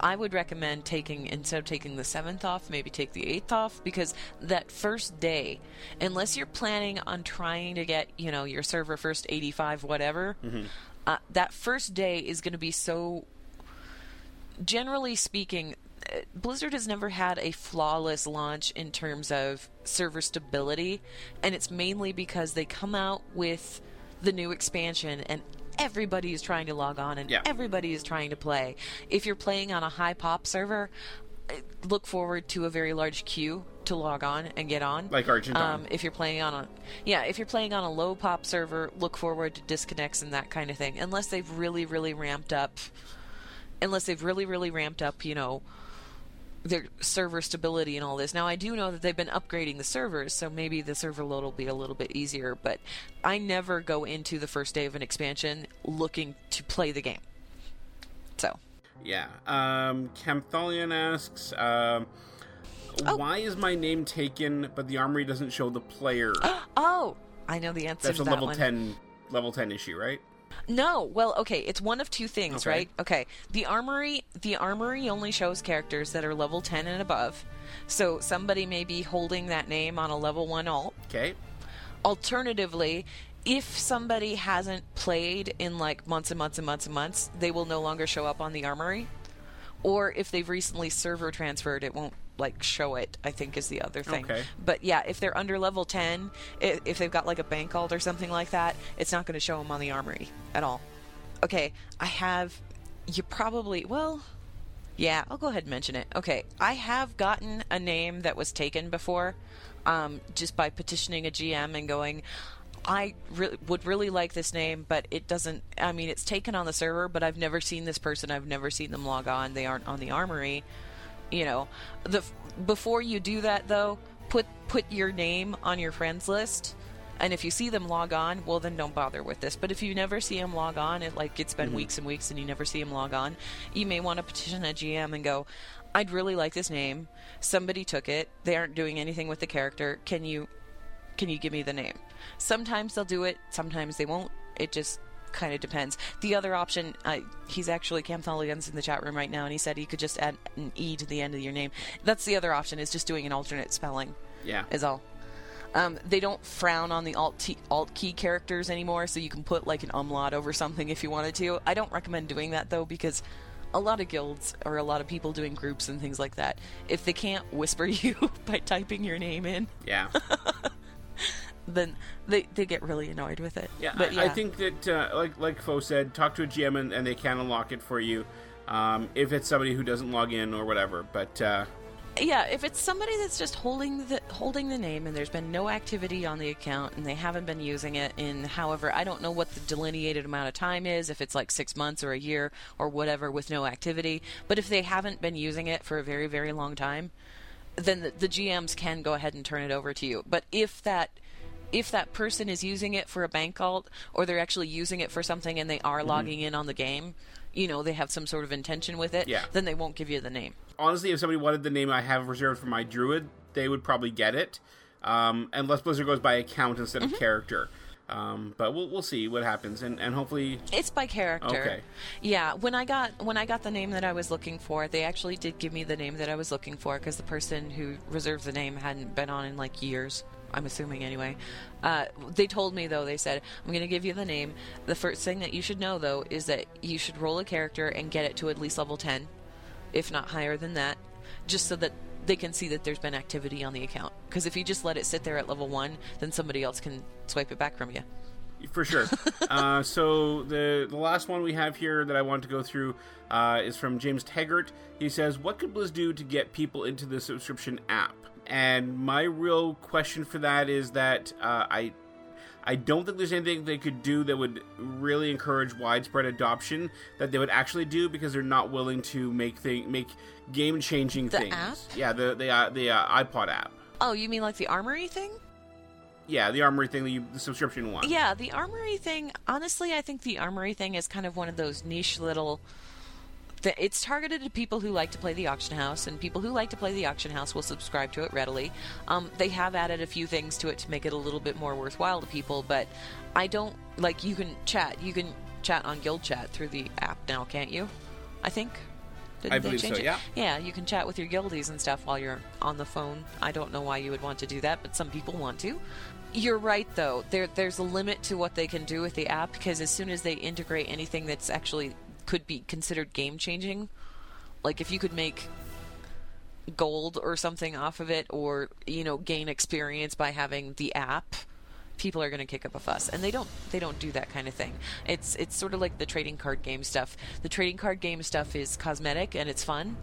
i- would recommend taking instead of taking the seventh off, maybe take the eighth off because that first day, unless you're planning on trying to get you know your server first eighty five whatever, uh, that first day is going to be so generally speaking, uh, Blizzard has never had a flawless launch in terms of server stability, and it's mainly because they come out with the new expansion and everybody is trying to log on and Yeah. everybody is trying to play. If you're playing on a high pop server, uh, look forward to a very large queue to log on and get on. Like Argent Dawn. Um, if you're playing on a yeah, if you're playing on a low pop server, look forward to disconnects and that kind of thing. Unless they've really, really ramped up unless they've really, really ramped up, you know, their server stability and all this. Now, I do know that they've been upgrading the servers, so maybe the server load will be a little bit easier, but I never go into the first day of an expansion looking to play the game. So, Yeah. Um, Camtholian asks, um, Oh. "Why is my name taken, but the armory doesn't show the player?" oh, I know the answer That's to a that level one. ten level ten issue, right? No, well, okay, it's one of two things, Okay. right? Okay, the armory, the armory only shows characters that are level 10 and above. So somebody may be holding that name on a level 1 alt. Okay. Alternatively, if somebody hasn't played in like months and months and months and months, they will no longer show up on the armory. Or if they've recently server transferred, it won't like show it. I think is the other thing. Okay. But yeah, if they're under level ten, i- if they've got like a bank alt or something like that, it's not going to show them on the armory at all. Okay, I have. You probably well. Yeah, I'll go ahead and mention it. Okay, I have gotten a name that was taken before, um, just by petitioning a GM and going, I re- would really like this name, but it doesn't. I mean, it's taken on the server, but I've never seen this person. I've never seen them log on. They aren't on the armory. You know, the before you do that though, put put your name on your friends list. And if you see them log on, well, then don't bother with this. But if you never see them log on, it like it's been mm-hmm. weeks and weeks and you never see them log on, you may want to petition a GM and go, I'd really like this name. Somebody took it. They aren't doing anything with the character. Can you can you give me the name? Sometimes they'll do it, sometimes they won't. It just kind of depends. The other option, uh, he's actually Cam Tholigan's in the chat room right now, and he said he could just add an E to the end of your name. That's the other option, is just doing an alternate spelling. Yeah. Is all. Um, they don't frown on the alt, t- alt key characters anymore, so you can put like an umlaut over something if you wanted to. I don't recommend doing that though, because a lot of guilds or a lot of people doing groups and things like that, if they can't whisper you by typing your name in, Yeah. then they, they get really annoyed with it. Yeah, but I, I think that, uh, like like Fo said, talk to a GM and, and they can unlock it for you um, if it's somebody who doesn't log in or whatever. But uh, yeah, if it's somebody that's just holding the holding the name and there's been no activity on the account and they haven't been using it in however I don't know what the delineated amount of time is if it's like 6 months or a year or whatever with no activity, but if they haven't been using it for a very very long time, then the, the GMs can go ahead and turn it over to you. But if that if that person is using it for a bank alt or they're actually using it for something and they are logging in on the game, you know, they have some sort of intention with it, Yeah. then they won't give you the name. honestly, if somebody wanted the name I have reserved for my druid, they would probably get it. Um, unless Blizzard goes by account instead Mm-hmm. of character. Um, but we'll we'll see what happens, and and hopefully, It's by character. Okay. Yeah, when I got when I got the name that I was looking for, they actually did give me the name that I was looking for because the person who reserved the name hadn't been on in like years. I'm assuming anyway. Uh, they told me though. They said I'm going to give you the name. The first thing that you should know though is that you should roll a character and get it to at least level 10, if not higher than that, just so that they can see that there's been activity on the account. Because if you just let it sit there at level one, then somebody else can swipe it back from you. for sure. uh, so the the last one we have here that I want to go through uh, is from James Taggart. He says, "What could Blizz do to get people into the subscription app?" And my real question for that is that uh, I. I don't think there's anything they could do that would really encourage widespread adoption that they would actually do because they're not willing to make thing make game changing The things. app? Yeah, the the uh, the uh, iPod app. Oh, you mean like the armory thing? Yeah, the armory thing, the, the subscription one. Yeah, the armory thing. Honestly, I think the armory thing is kind of one of those niche little. Th- It's targeted to people who like to play the auction house, and people who like to play the auction house will subscribe to it readily. Um, they have added a few things to it to make it a little bit more worthwhile to people, but I don't like. You can chat. You can chat on Guild Chat through the app now, can't you? I think. Didn't I they believe change so, it? yeah. Yeah, you can chat with your guildies and stuff while you're on the phone. I don't know why you would want to do that, but some people want to. You're right, though. There, there's a limit to what they can do with the app because as soon as they integrate anything that's actually could be considered game changing, like if you could make gold or something off of it, or you know, gain experience by having the app, people are going to kick up a fuss, and they don't. They don't do that kind of thing. It's it's sort of like the trading card game stuff. The trading card game stuff is cosmetic and it's fun,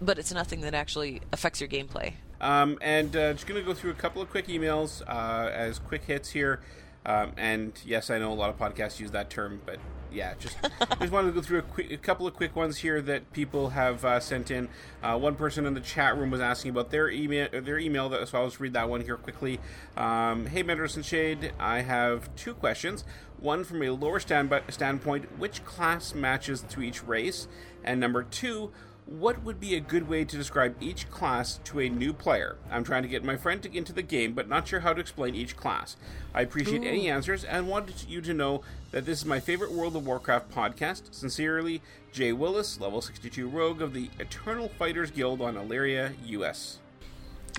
but it's nothing that actually affects your gameplay. Um, and uh, just going to go through a couple of quick emails uh, as quick hits here. Um, and yes, I know a lot of podcasts use that term, but yeah, just just wanted to go through a, quick, a couple of quick ones here that people have uh, sent in. Uh, one person in the chat room was asking about their email, their email, so I'll just read that one here quickly. Um, hey, Mendelson Shade, I have two questions. One from a lower stand, standpoint, which class matches to each race? And number two, what would be a good way to describe each class to a new player? I'm trying to get my friend to, into the game, but not sure how to explain each class. I appreciate any answers and wanted you to know that this is my favorite World of Warcraft podcast. Sincerely, Jay Willis, level 62 rogue of the Eternal Fighters Guild on Illyria, US.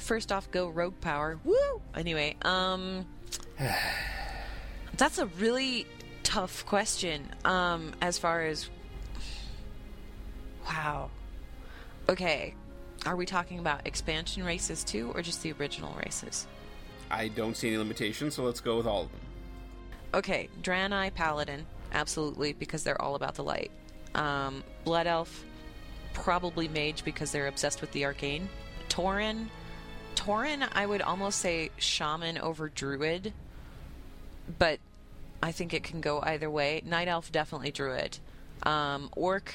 First off, go rogue power. Woo! Anyway, um, that's a really tough question. Um, as far as wow, okay, are we talking about expansion races too, or just the original races? I don't see any limitations, so let's go with all of them. Okay, Draenei Paladin, absolutely, because they're all about the light. Um, Blood Elf, probably Mage because they're obsessed with the arcane. Tauren, Tauren, I would almost say Shaman over Druid, but I think it can go either way. Night Elf, definitely Druid. Um, Orc,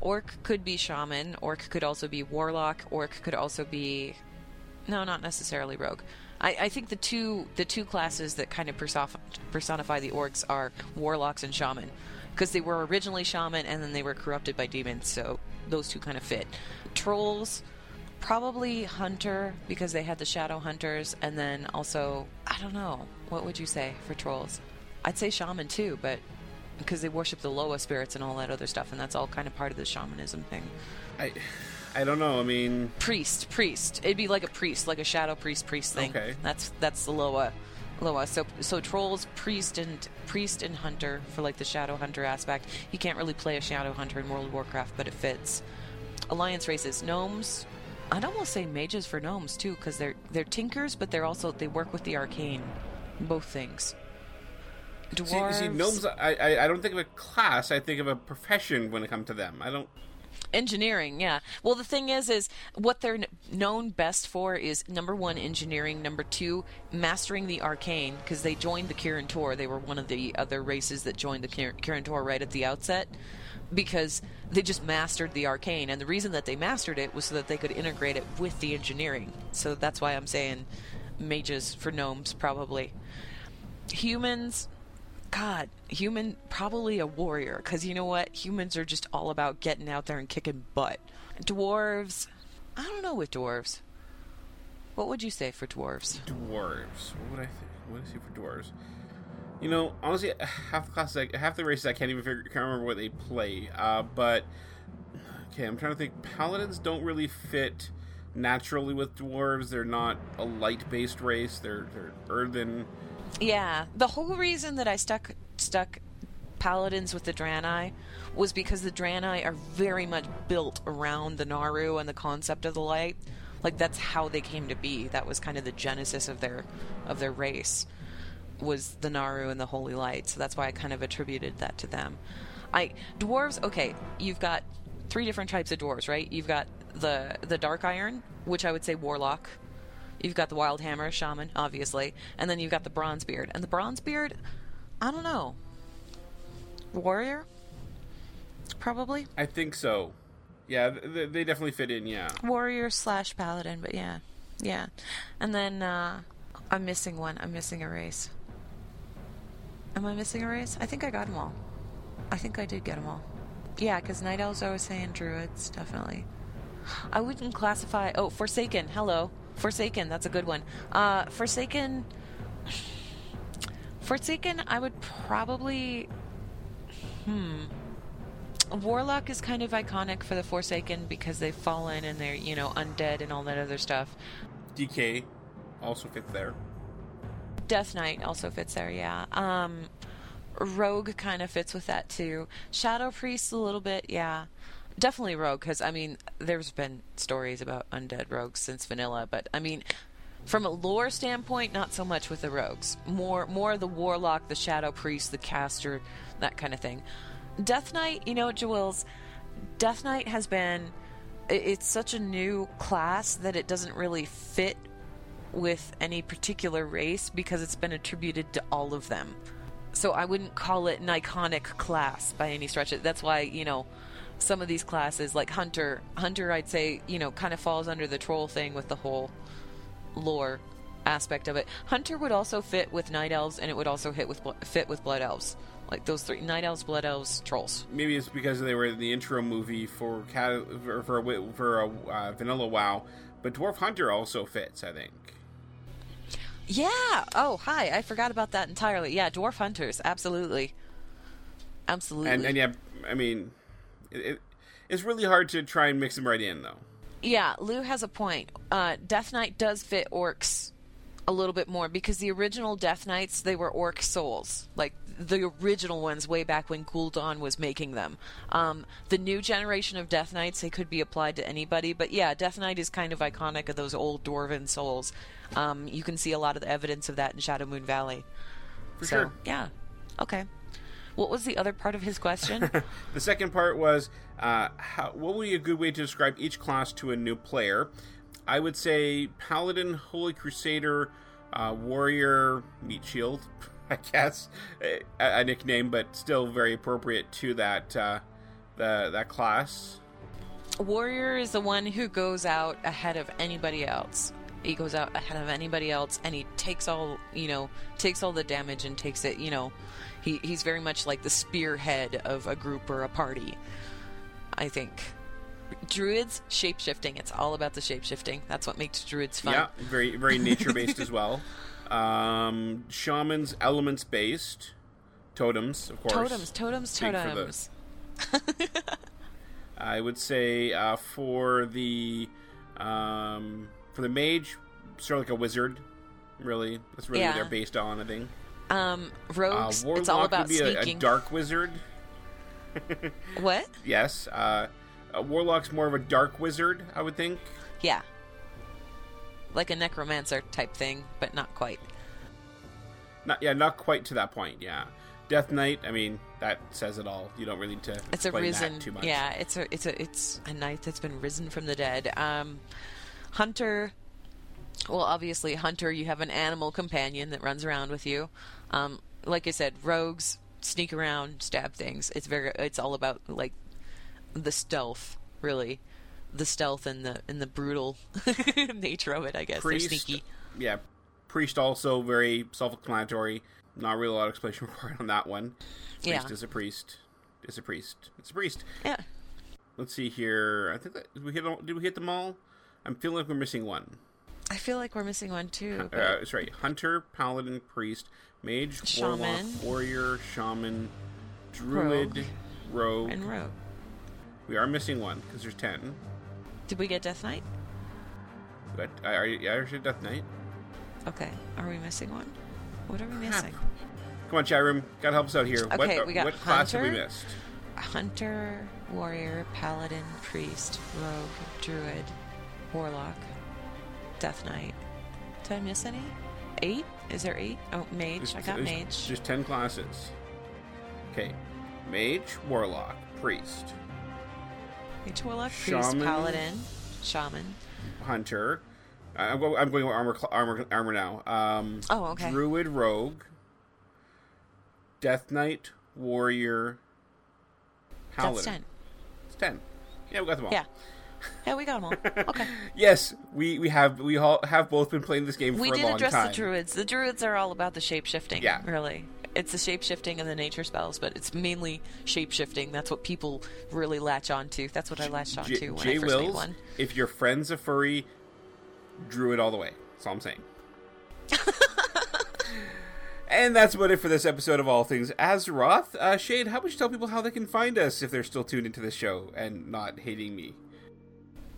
Orc could be Shaman. Orc could also be Warlock. Orc could also be no, not necessarily rogue. I, I think the two the two classes that kind of personif- personify the orcs are warlocks and shaman, because they were originally shaman and then they were corrupted by demons. So those two kind of fit. Trolls, probably hunter because they had the shadow hunters, and then also I don't know what would you say for trolls. I'd say shaman too, but because they worship the Loa spirits and all that other stuff, and that's all kind of part of the shamanism thing. I, I don't know. I mean, Priest, priest. It'd be like a priest, like a shadow priest, priest thing. Okay. That's that's the Loa, Loa. So so trolls, priest and priest and hunter for like the shadow hunter aspect. You can't really play a shadow hunter in World of Warcraft, but it fits. Alliance races, gnomes. I'd almost say mages for gnomes too, because they're they're tinkers, but they're also they work with the arcane, both things. See, Dwarves. see, gnomes. I, I, I don't think of a class. I think of a profession when it comes to them. I don't. engineering yeah well the thing is is what they're known best for is number one engineering number two mastering the arcane because they joined the kirin tor they were one of the other races that joined the Kir- kirin tor right at the outset because they just mastered the arcane and the reason that they mastered it was so that they could integrate it with the engineering so that's why i'm saying mages for gnomes probably humans God, human, probably a warrior, because you know what? Humans are just all about getting out there and kicking butt. Dwarves, I don't know with dwarves. What would you say for dwarves? Dwarves. What would I think? For dwarves? You know, honestly, half the classes, half the races, I can't even figure, can't remember what they play. Uh, but okay, I'm trying to think. Paladins don't really fit naturally with dwarves. They're not a light-based race. They're they're earthen. Yeah, the whole reason that I stuck stuck paladins with the Draenei was because the Draenei are very much built around the Naaru and the concept of the light. Like that's how they came to be. That was kind of the genesis of their of their race was the Naaru and the Holy Light. So that's why I kind of attributed that to them. I dwarves. Okay, you've got three different types of dwarves, right? You've got the the Dark Iron, which I would say warlock. You've got the Wild Hammer, Shaman, obviously, and then you've got the Bronzebeard. And the Bronzebeard, I don't know, Warrior, probably I think so. Yeah, th- they definitely fit in. Yeah. Warrior slash Paladin, but yeah, yeah. And then uh, I'm missing one. I'm missing a race. Am I missing a race? I think I got them all. I think I did get them all. Yeah, because Night Elves, I was saying Druids, definitely. I wouldn't classify. Oh, Forsaken. Hello. Forsaken. That's a good one. Uh, Forsaken. Forsaken, I would probably. Hmm. Warlock is kind of iconic for the Forsaken because they've fallen and they're, you know, undead and all that other stuff. DK also fits there. Death Knight also fits there, yeah. Um, Rogue kind of fits with that too. Shadow Priest a little bit, yeah. Definitely Rogue, because I mean, there's been stories about undead rogues since vanilla, but I mean, from a lore standpoint, not so much with the rogues. More, more the warlock, the shadow priest, the caster, that kind of thing. Death Knight, you know, Jewels, Death Knight has been. It's such a new class that it doesn't really fit with any particular race because it's been attributed to all of them. So I wouldn't call it an iconic class by any stretch. That's why, you know, some of these classes, like Hunter, Hunter, I'd say, you know, kind of falls under the troll thing with the whole lore aspect of it. Hunter would also fit with Night Elves, and it would also hit with fit with Blood Elves. Like those three: Night Elves, Blood Elves, Trolls. Maybe it's because they were in the intro movie for cat for for, a- for a uh, Vanilla WoW, but Dwarf Hunter also fits. I think. Yeah. Oh, hi. I forgot about that entirely. Yeah, Dwarf Hunters, absolutely, absolutely. And and yeah, I mean, it, it, it's really hard to try and mix them right in though. Yeah, Lou has a point. Uh, Death Knight does fit orcs a little bit more because the original Death Knights they were orc souls, like the original ones way back when Gul'dan was making them. Um, the new generation of Death Knights they could be applied to anybody, but yeah, Death Knight is kind of iconic of those old dwarven souls. Um, you can see a lot of the evidence of that in Shadow Moon Valley. For so, sure. Yeah. Okay. What was the other part of his question? The second part was uh, how, what would be a good way to describe each class to a new player? I would say Paladin, Holy Crusader, uh, Warrior, Meat Shield, I guess a, a nickname, but still very appropriate to that uh, the that class. Warrior is the one who goes out ahead of anybody else. He goes out ahead of anybody else and he takes all, you know, takes all the damage and takes it, you know, he He he's very much like the spearhead of a group or a party. I think. Druids shape shifting. It's all about the shape shifting. That's what makes druids fun. Yeah, very very nature based as well. Um, shamans elements based. Totems, of course. Totems, totems, Big totems. I would say uh, for the um, for the mage, sort of like a wizard. Really, that's really what they're based on. I think. Um, Uh, rogues. warlock it's all about would be a, sneaking. a dark wizard. What? Yes. Uh, a warlock's more of a dark wizard, I would think. Yeah. Like a necromancer type thing, but not quite. Not yeah, not quite to that point. Yeah. Death Knight. I mean, that says it all. You don't really need to It's a risen. too much. Yeah, it's a it's a it's a knight that's been risen from the dead. Um, hunter. Well, obviously, hunter. You have an animal companion that runs around with you. Um, like I said, rogues sneak around, stab things. It's very. It's all about like the stealth, really, the stealth and the and the brutal nature of it. I guess Priest. they're sneaky. Yeah. Priest also very self-explanatory. Not really a lot of explanation required on that one. Priest Yeah. is a priest. Is a priest. It's a priest. Yeah. Let's see here. I think that, did we hit all, did we hit them all? I'm feeling like we're missing one. I feel like we're missing one too. but- Uh, sorry, hunter, paladin, priest, mage, warlock, Shaman. warrior, shaman, druid, rogue. and rogue. We are missing one because there's ten. Did we get Death Knight? But I are you, yeah, I should Death Knight. Okay. Are we missing one? What are we missing? Come on, chat room, gotta help us out here. what Okay, we got what class have we missed? Hunter, warrior, paladin, priest, rogue, druid, warlock, death knight. Did I miss any? Eight? Is there eight? Oh, mage. I got There's- mage. There's ten classes. Okay, mage, warlock, priest, Mage, warlock, priest, paladin, shaman. hunter. I'm going. I'm going with armor. Armor. Armor now. Um, Oh, okay. Druid, rogue, death knight, warrior, paladin. That's ten. It's ten. Yeah, we got them all. Yeah. Yeah, we got them all. Okay. Yes, we we have we all have both been playing this game we for a did address the druids. The druids are all about the shape shifting. Yeah. Really. It's the shape shifting and the nature spells, but it's mainly shape shifting. That's what people really latch onto. That's what I latched onto J, when J I first made one. if your friend's a furry, druid all the way. That's all I'm saying. and that's about it for this episode of All Things Azeroth. Uh, Shade, how about you tell people how they can find us if they're still tuned into the show and not hating me?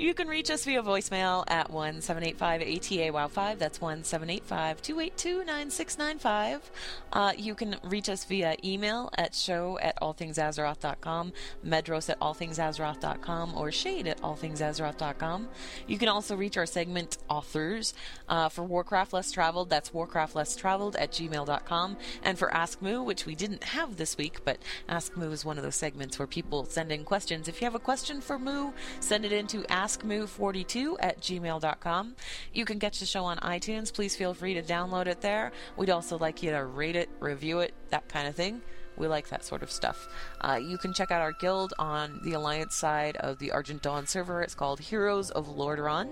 You can reach us via voicemail at 1785 ATA WOW 5. That's 1785 282 9695. Uh, You can reach us via email at show at allthingsazeroth.com, medros at allthingsazeroth.com, or shade at allthingsazeroth.com. You can also reach our segment authors uh, for Warcraft Less Traveled. That's Warcraft Less Traveled at gmail.com. And for Ask Moo, which we didn't have this week, but Ask Moo is one of those segments where people send in questions. If you have a question for Moo, send it in to askmoo42 at gmail.com. You can catch the show on iTunes. Please feel free to download it there. We'd also like you to rate it, review it, that kind of thing. We like that sort of stuff. Uh, you can check out our guild on the Alliance side of the Argent Dawn server. It's called Heroes of Lordaeron.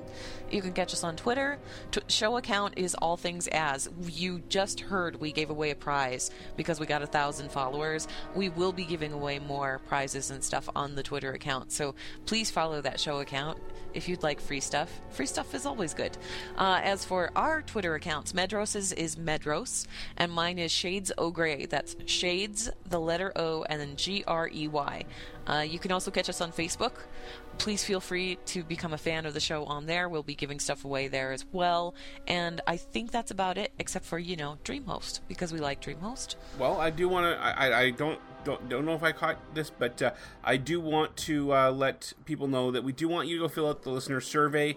You can catch us on Twitter. T- show account is All Things As. You just heard we gave away a prize because we got a thousand followers. We will be giving away more prizes and stuff on the Twitter account. So please follow that show account if you'd like free stuff. Free stuff is always good. Uh, as for our Twitter accounts, Medros's is Medros, and mine is Shades O'Grey. That's Shades, the letter O, and then G R E Y. Uh, you can also catch us on Facebook. Please feel free to become a fan of the show on there. We'll be giving stuff away there as well. And I think that's about it, except for, you know, DreamHost, because we like DreamHost. Well, I do want to. I- I don't don't don't know if I caught this, but uh, I do want to uh, let people know that we do want you to go fill out the listener survey.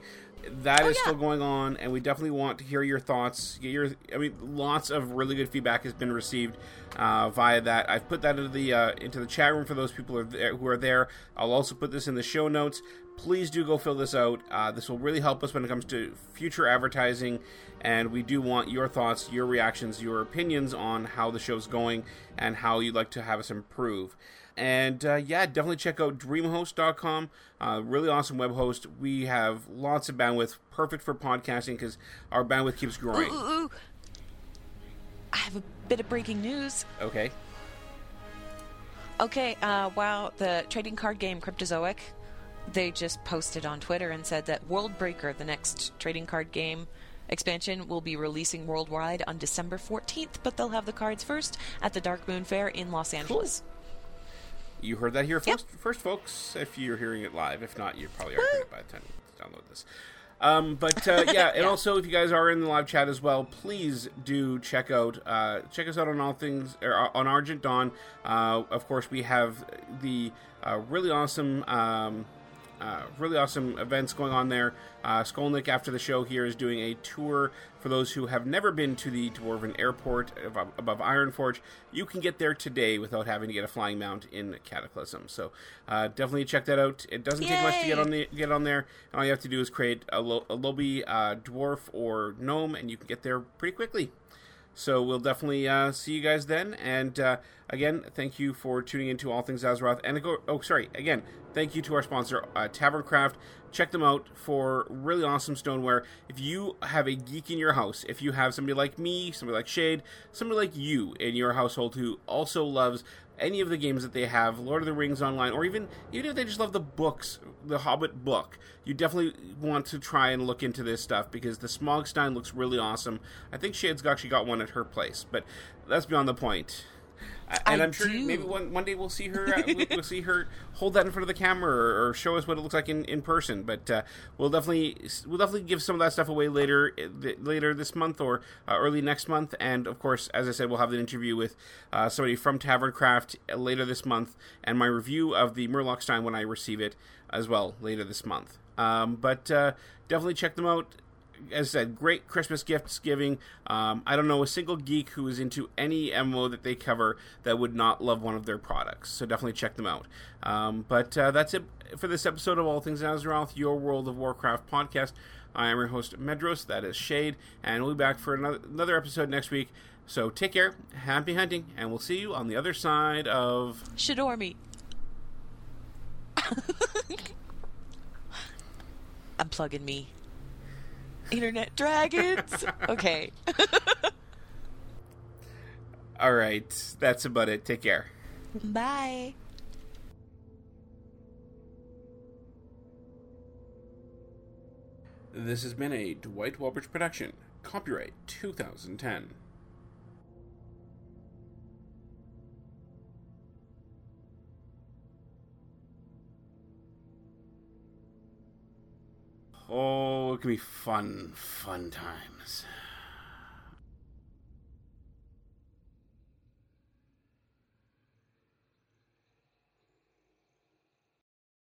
That is still going on, and we definitely want to hear your thoughts. Get your, I mean, lots of really good feedback has been received uh, via that. I've put that into the uh, into the chat room for those people who are there. I'll also put this in the show notes. Please do go fill this out. Uh, this will really help us when it comes to future advertising, and we do want your thoughts, your reactions, your opinions on how the show's going and how you'd like to have us improve. And uh, yeah, definitely check out dreamhost.com. Uh, really awesome web host. We have lots of bandwidth, perfect for podcasting because our bandwidth keeps growing. Ooh, ooh, ooh. I have a bit of breaking news. Okay. Okay, uh, wow, the trading card game Cryptozoic, they just posted on Twitter and said that World Breaker, the next trading card game expansion, will be releasing worldwide on December 14th, but they'll have the cards first at the Dark Moon Fair in Los Angeles. You heard that here first, first, folks. If you're hearing it live, if not, you probably are hearing it by the time you download this. Um, but uh, yeah, and also if you guys are in the live chat as well, please do check out uh, check us out on all things er, on Argent Dawn. Uh, of course, we have the uh, really awesome. Um, uh, really awesome events going on there. Uh, Skolnick, after the show here, is doing a tour for those who have never been to the Dwarven Airport above, above Ironforge. You can get there today without having to get a flying mount in Cataclysm. So uh, definitely check that out. It doesn't take much to get on the get on there. And all you have to do is create a, lo- a lowbie uh, dwarf or gnome, and you can get there pretty quickly. So we'll definitely uh, see you guys then. And uh, again, thank you for tuning into All Things Azeroth. And go, oh, sorry, again, thank you to our sponsor, uh, Tavern Craft. Check them out for really awesome stoneware. If you have a geek in your house, if you have somebody like me, somebody like Shade, somebody like you in your household who also loves any of the games that they have, Lord of the Rings online, or even even if they just love the books, the Hobbit book, you definitely want to try and look into this stuff because the Smaug Stein looks really awesome. I think Shade's actually got one at her place, but that's beyond the point. And I am sure do. maybe one, one day we'll see her uh, we'll, see her hold that in front of the camera or, or show us what it looks like in, in person. But uh, we'll definitely we'll definitely give some of that stuff away later uh, later this month or uh, early next month. And of course, as I said, we'll have an interview with uh, somebody from Tavern Craft later this month, and my review of the Murloc Stein when I receive it as well later this month. Um, but uh, definitely check them out as I said, great Christmas gifts giving. Um, I don't know a single geek who is into any MMO that they cover that would not love one of their products. So definitely check them out. Um, but uh, that's it for this episode of All Things Azeroth, your World of Warcraft podcast. I am your host, Medros. That is Shade. And we'll be back for another, another episode next week. So take care, happy hunting, and we'll see you on the other side of. Shadormi. I'm plugging me. Internet dragons. okay. All right, that's about it. Take care. Bye. This has been a Dwight Walbridge production. Copyright 2010. Oh, it can be fun, fun times.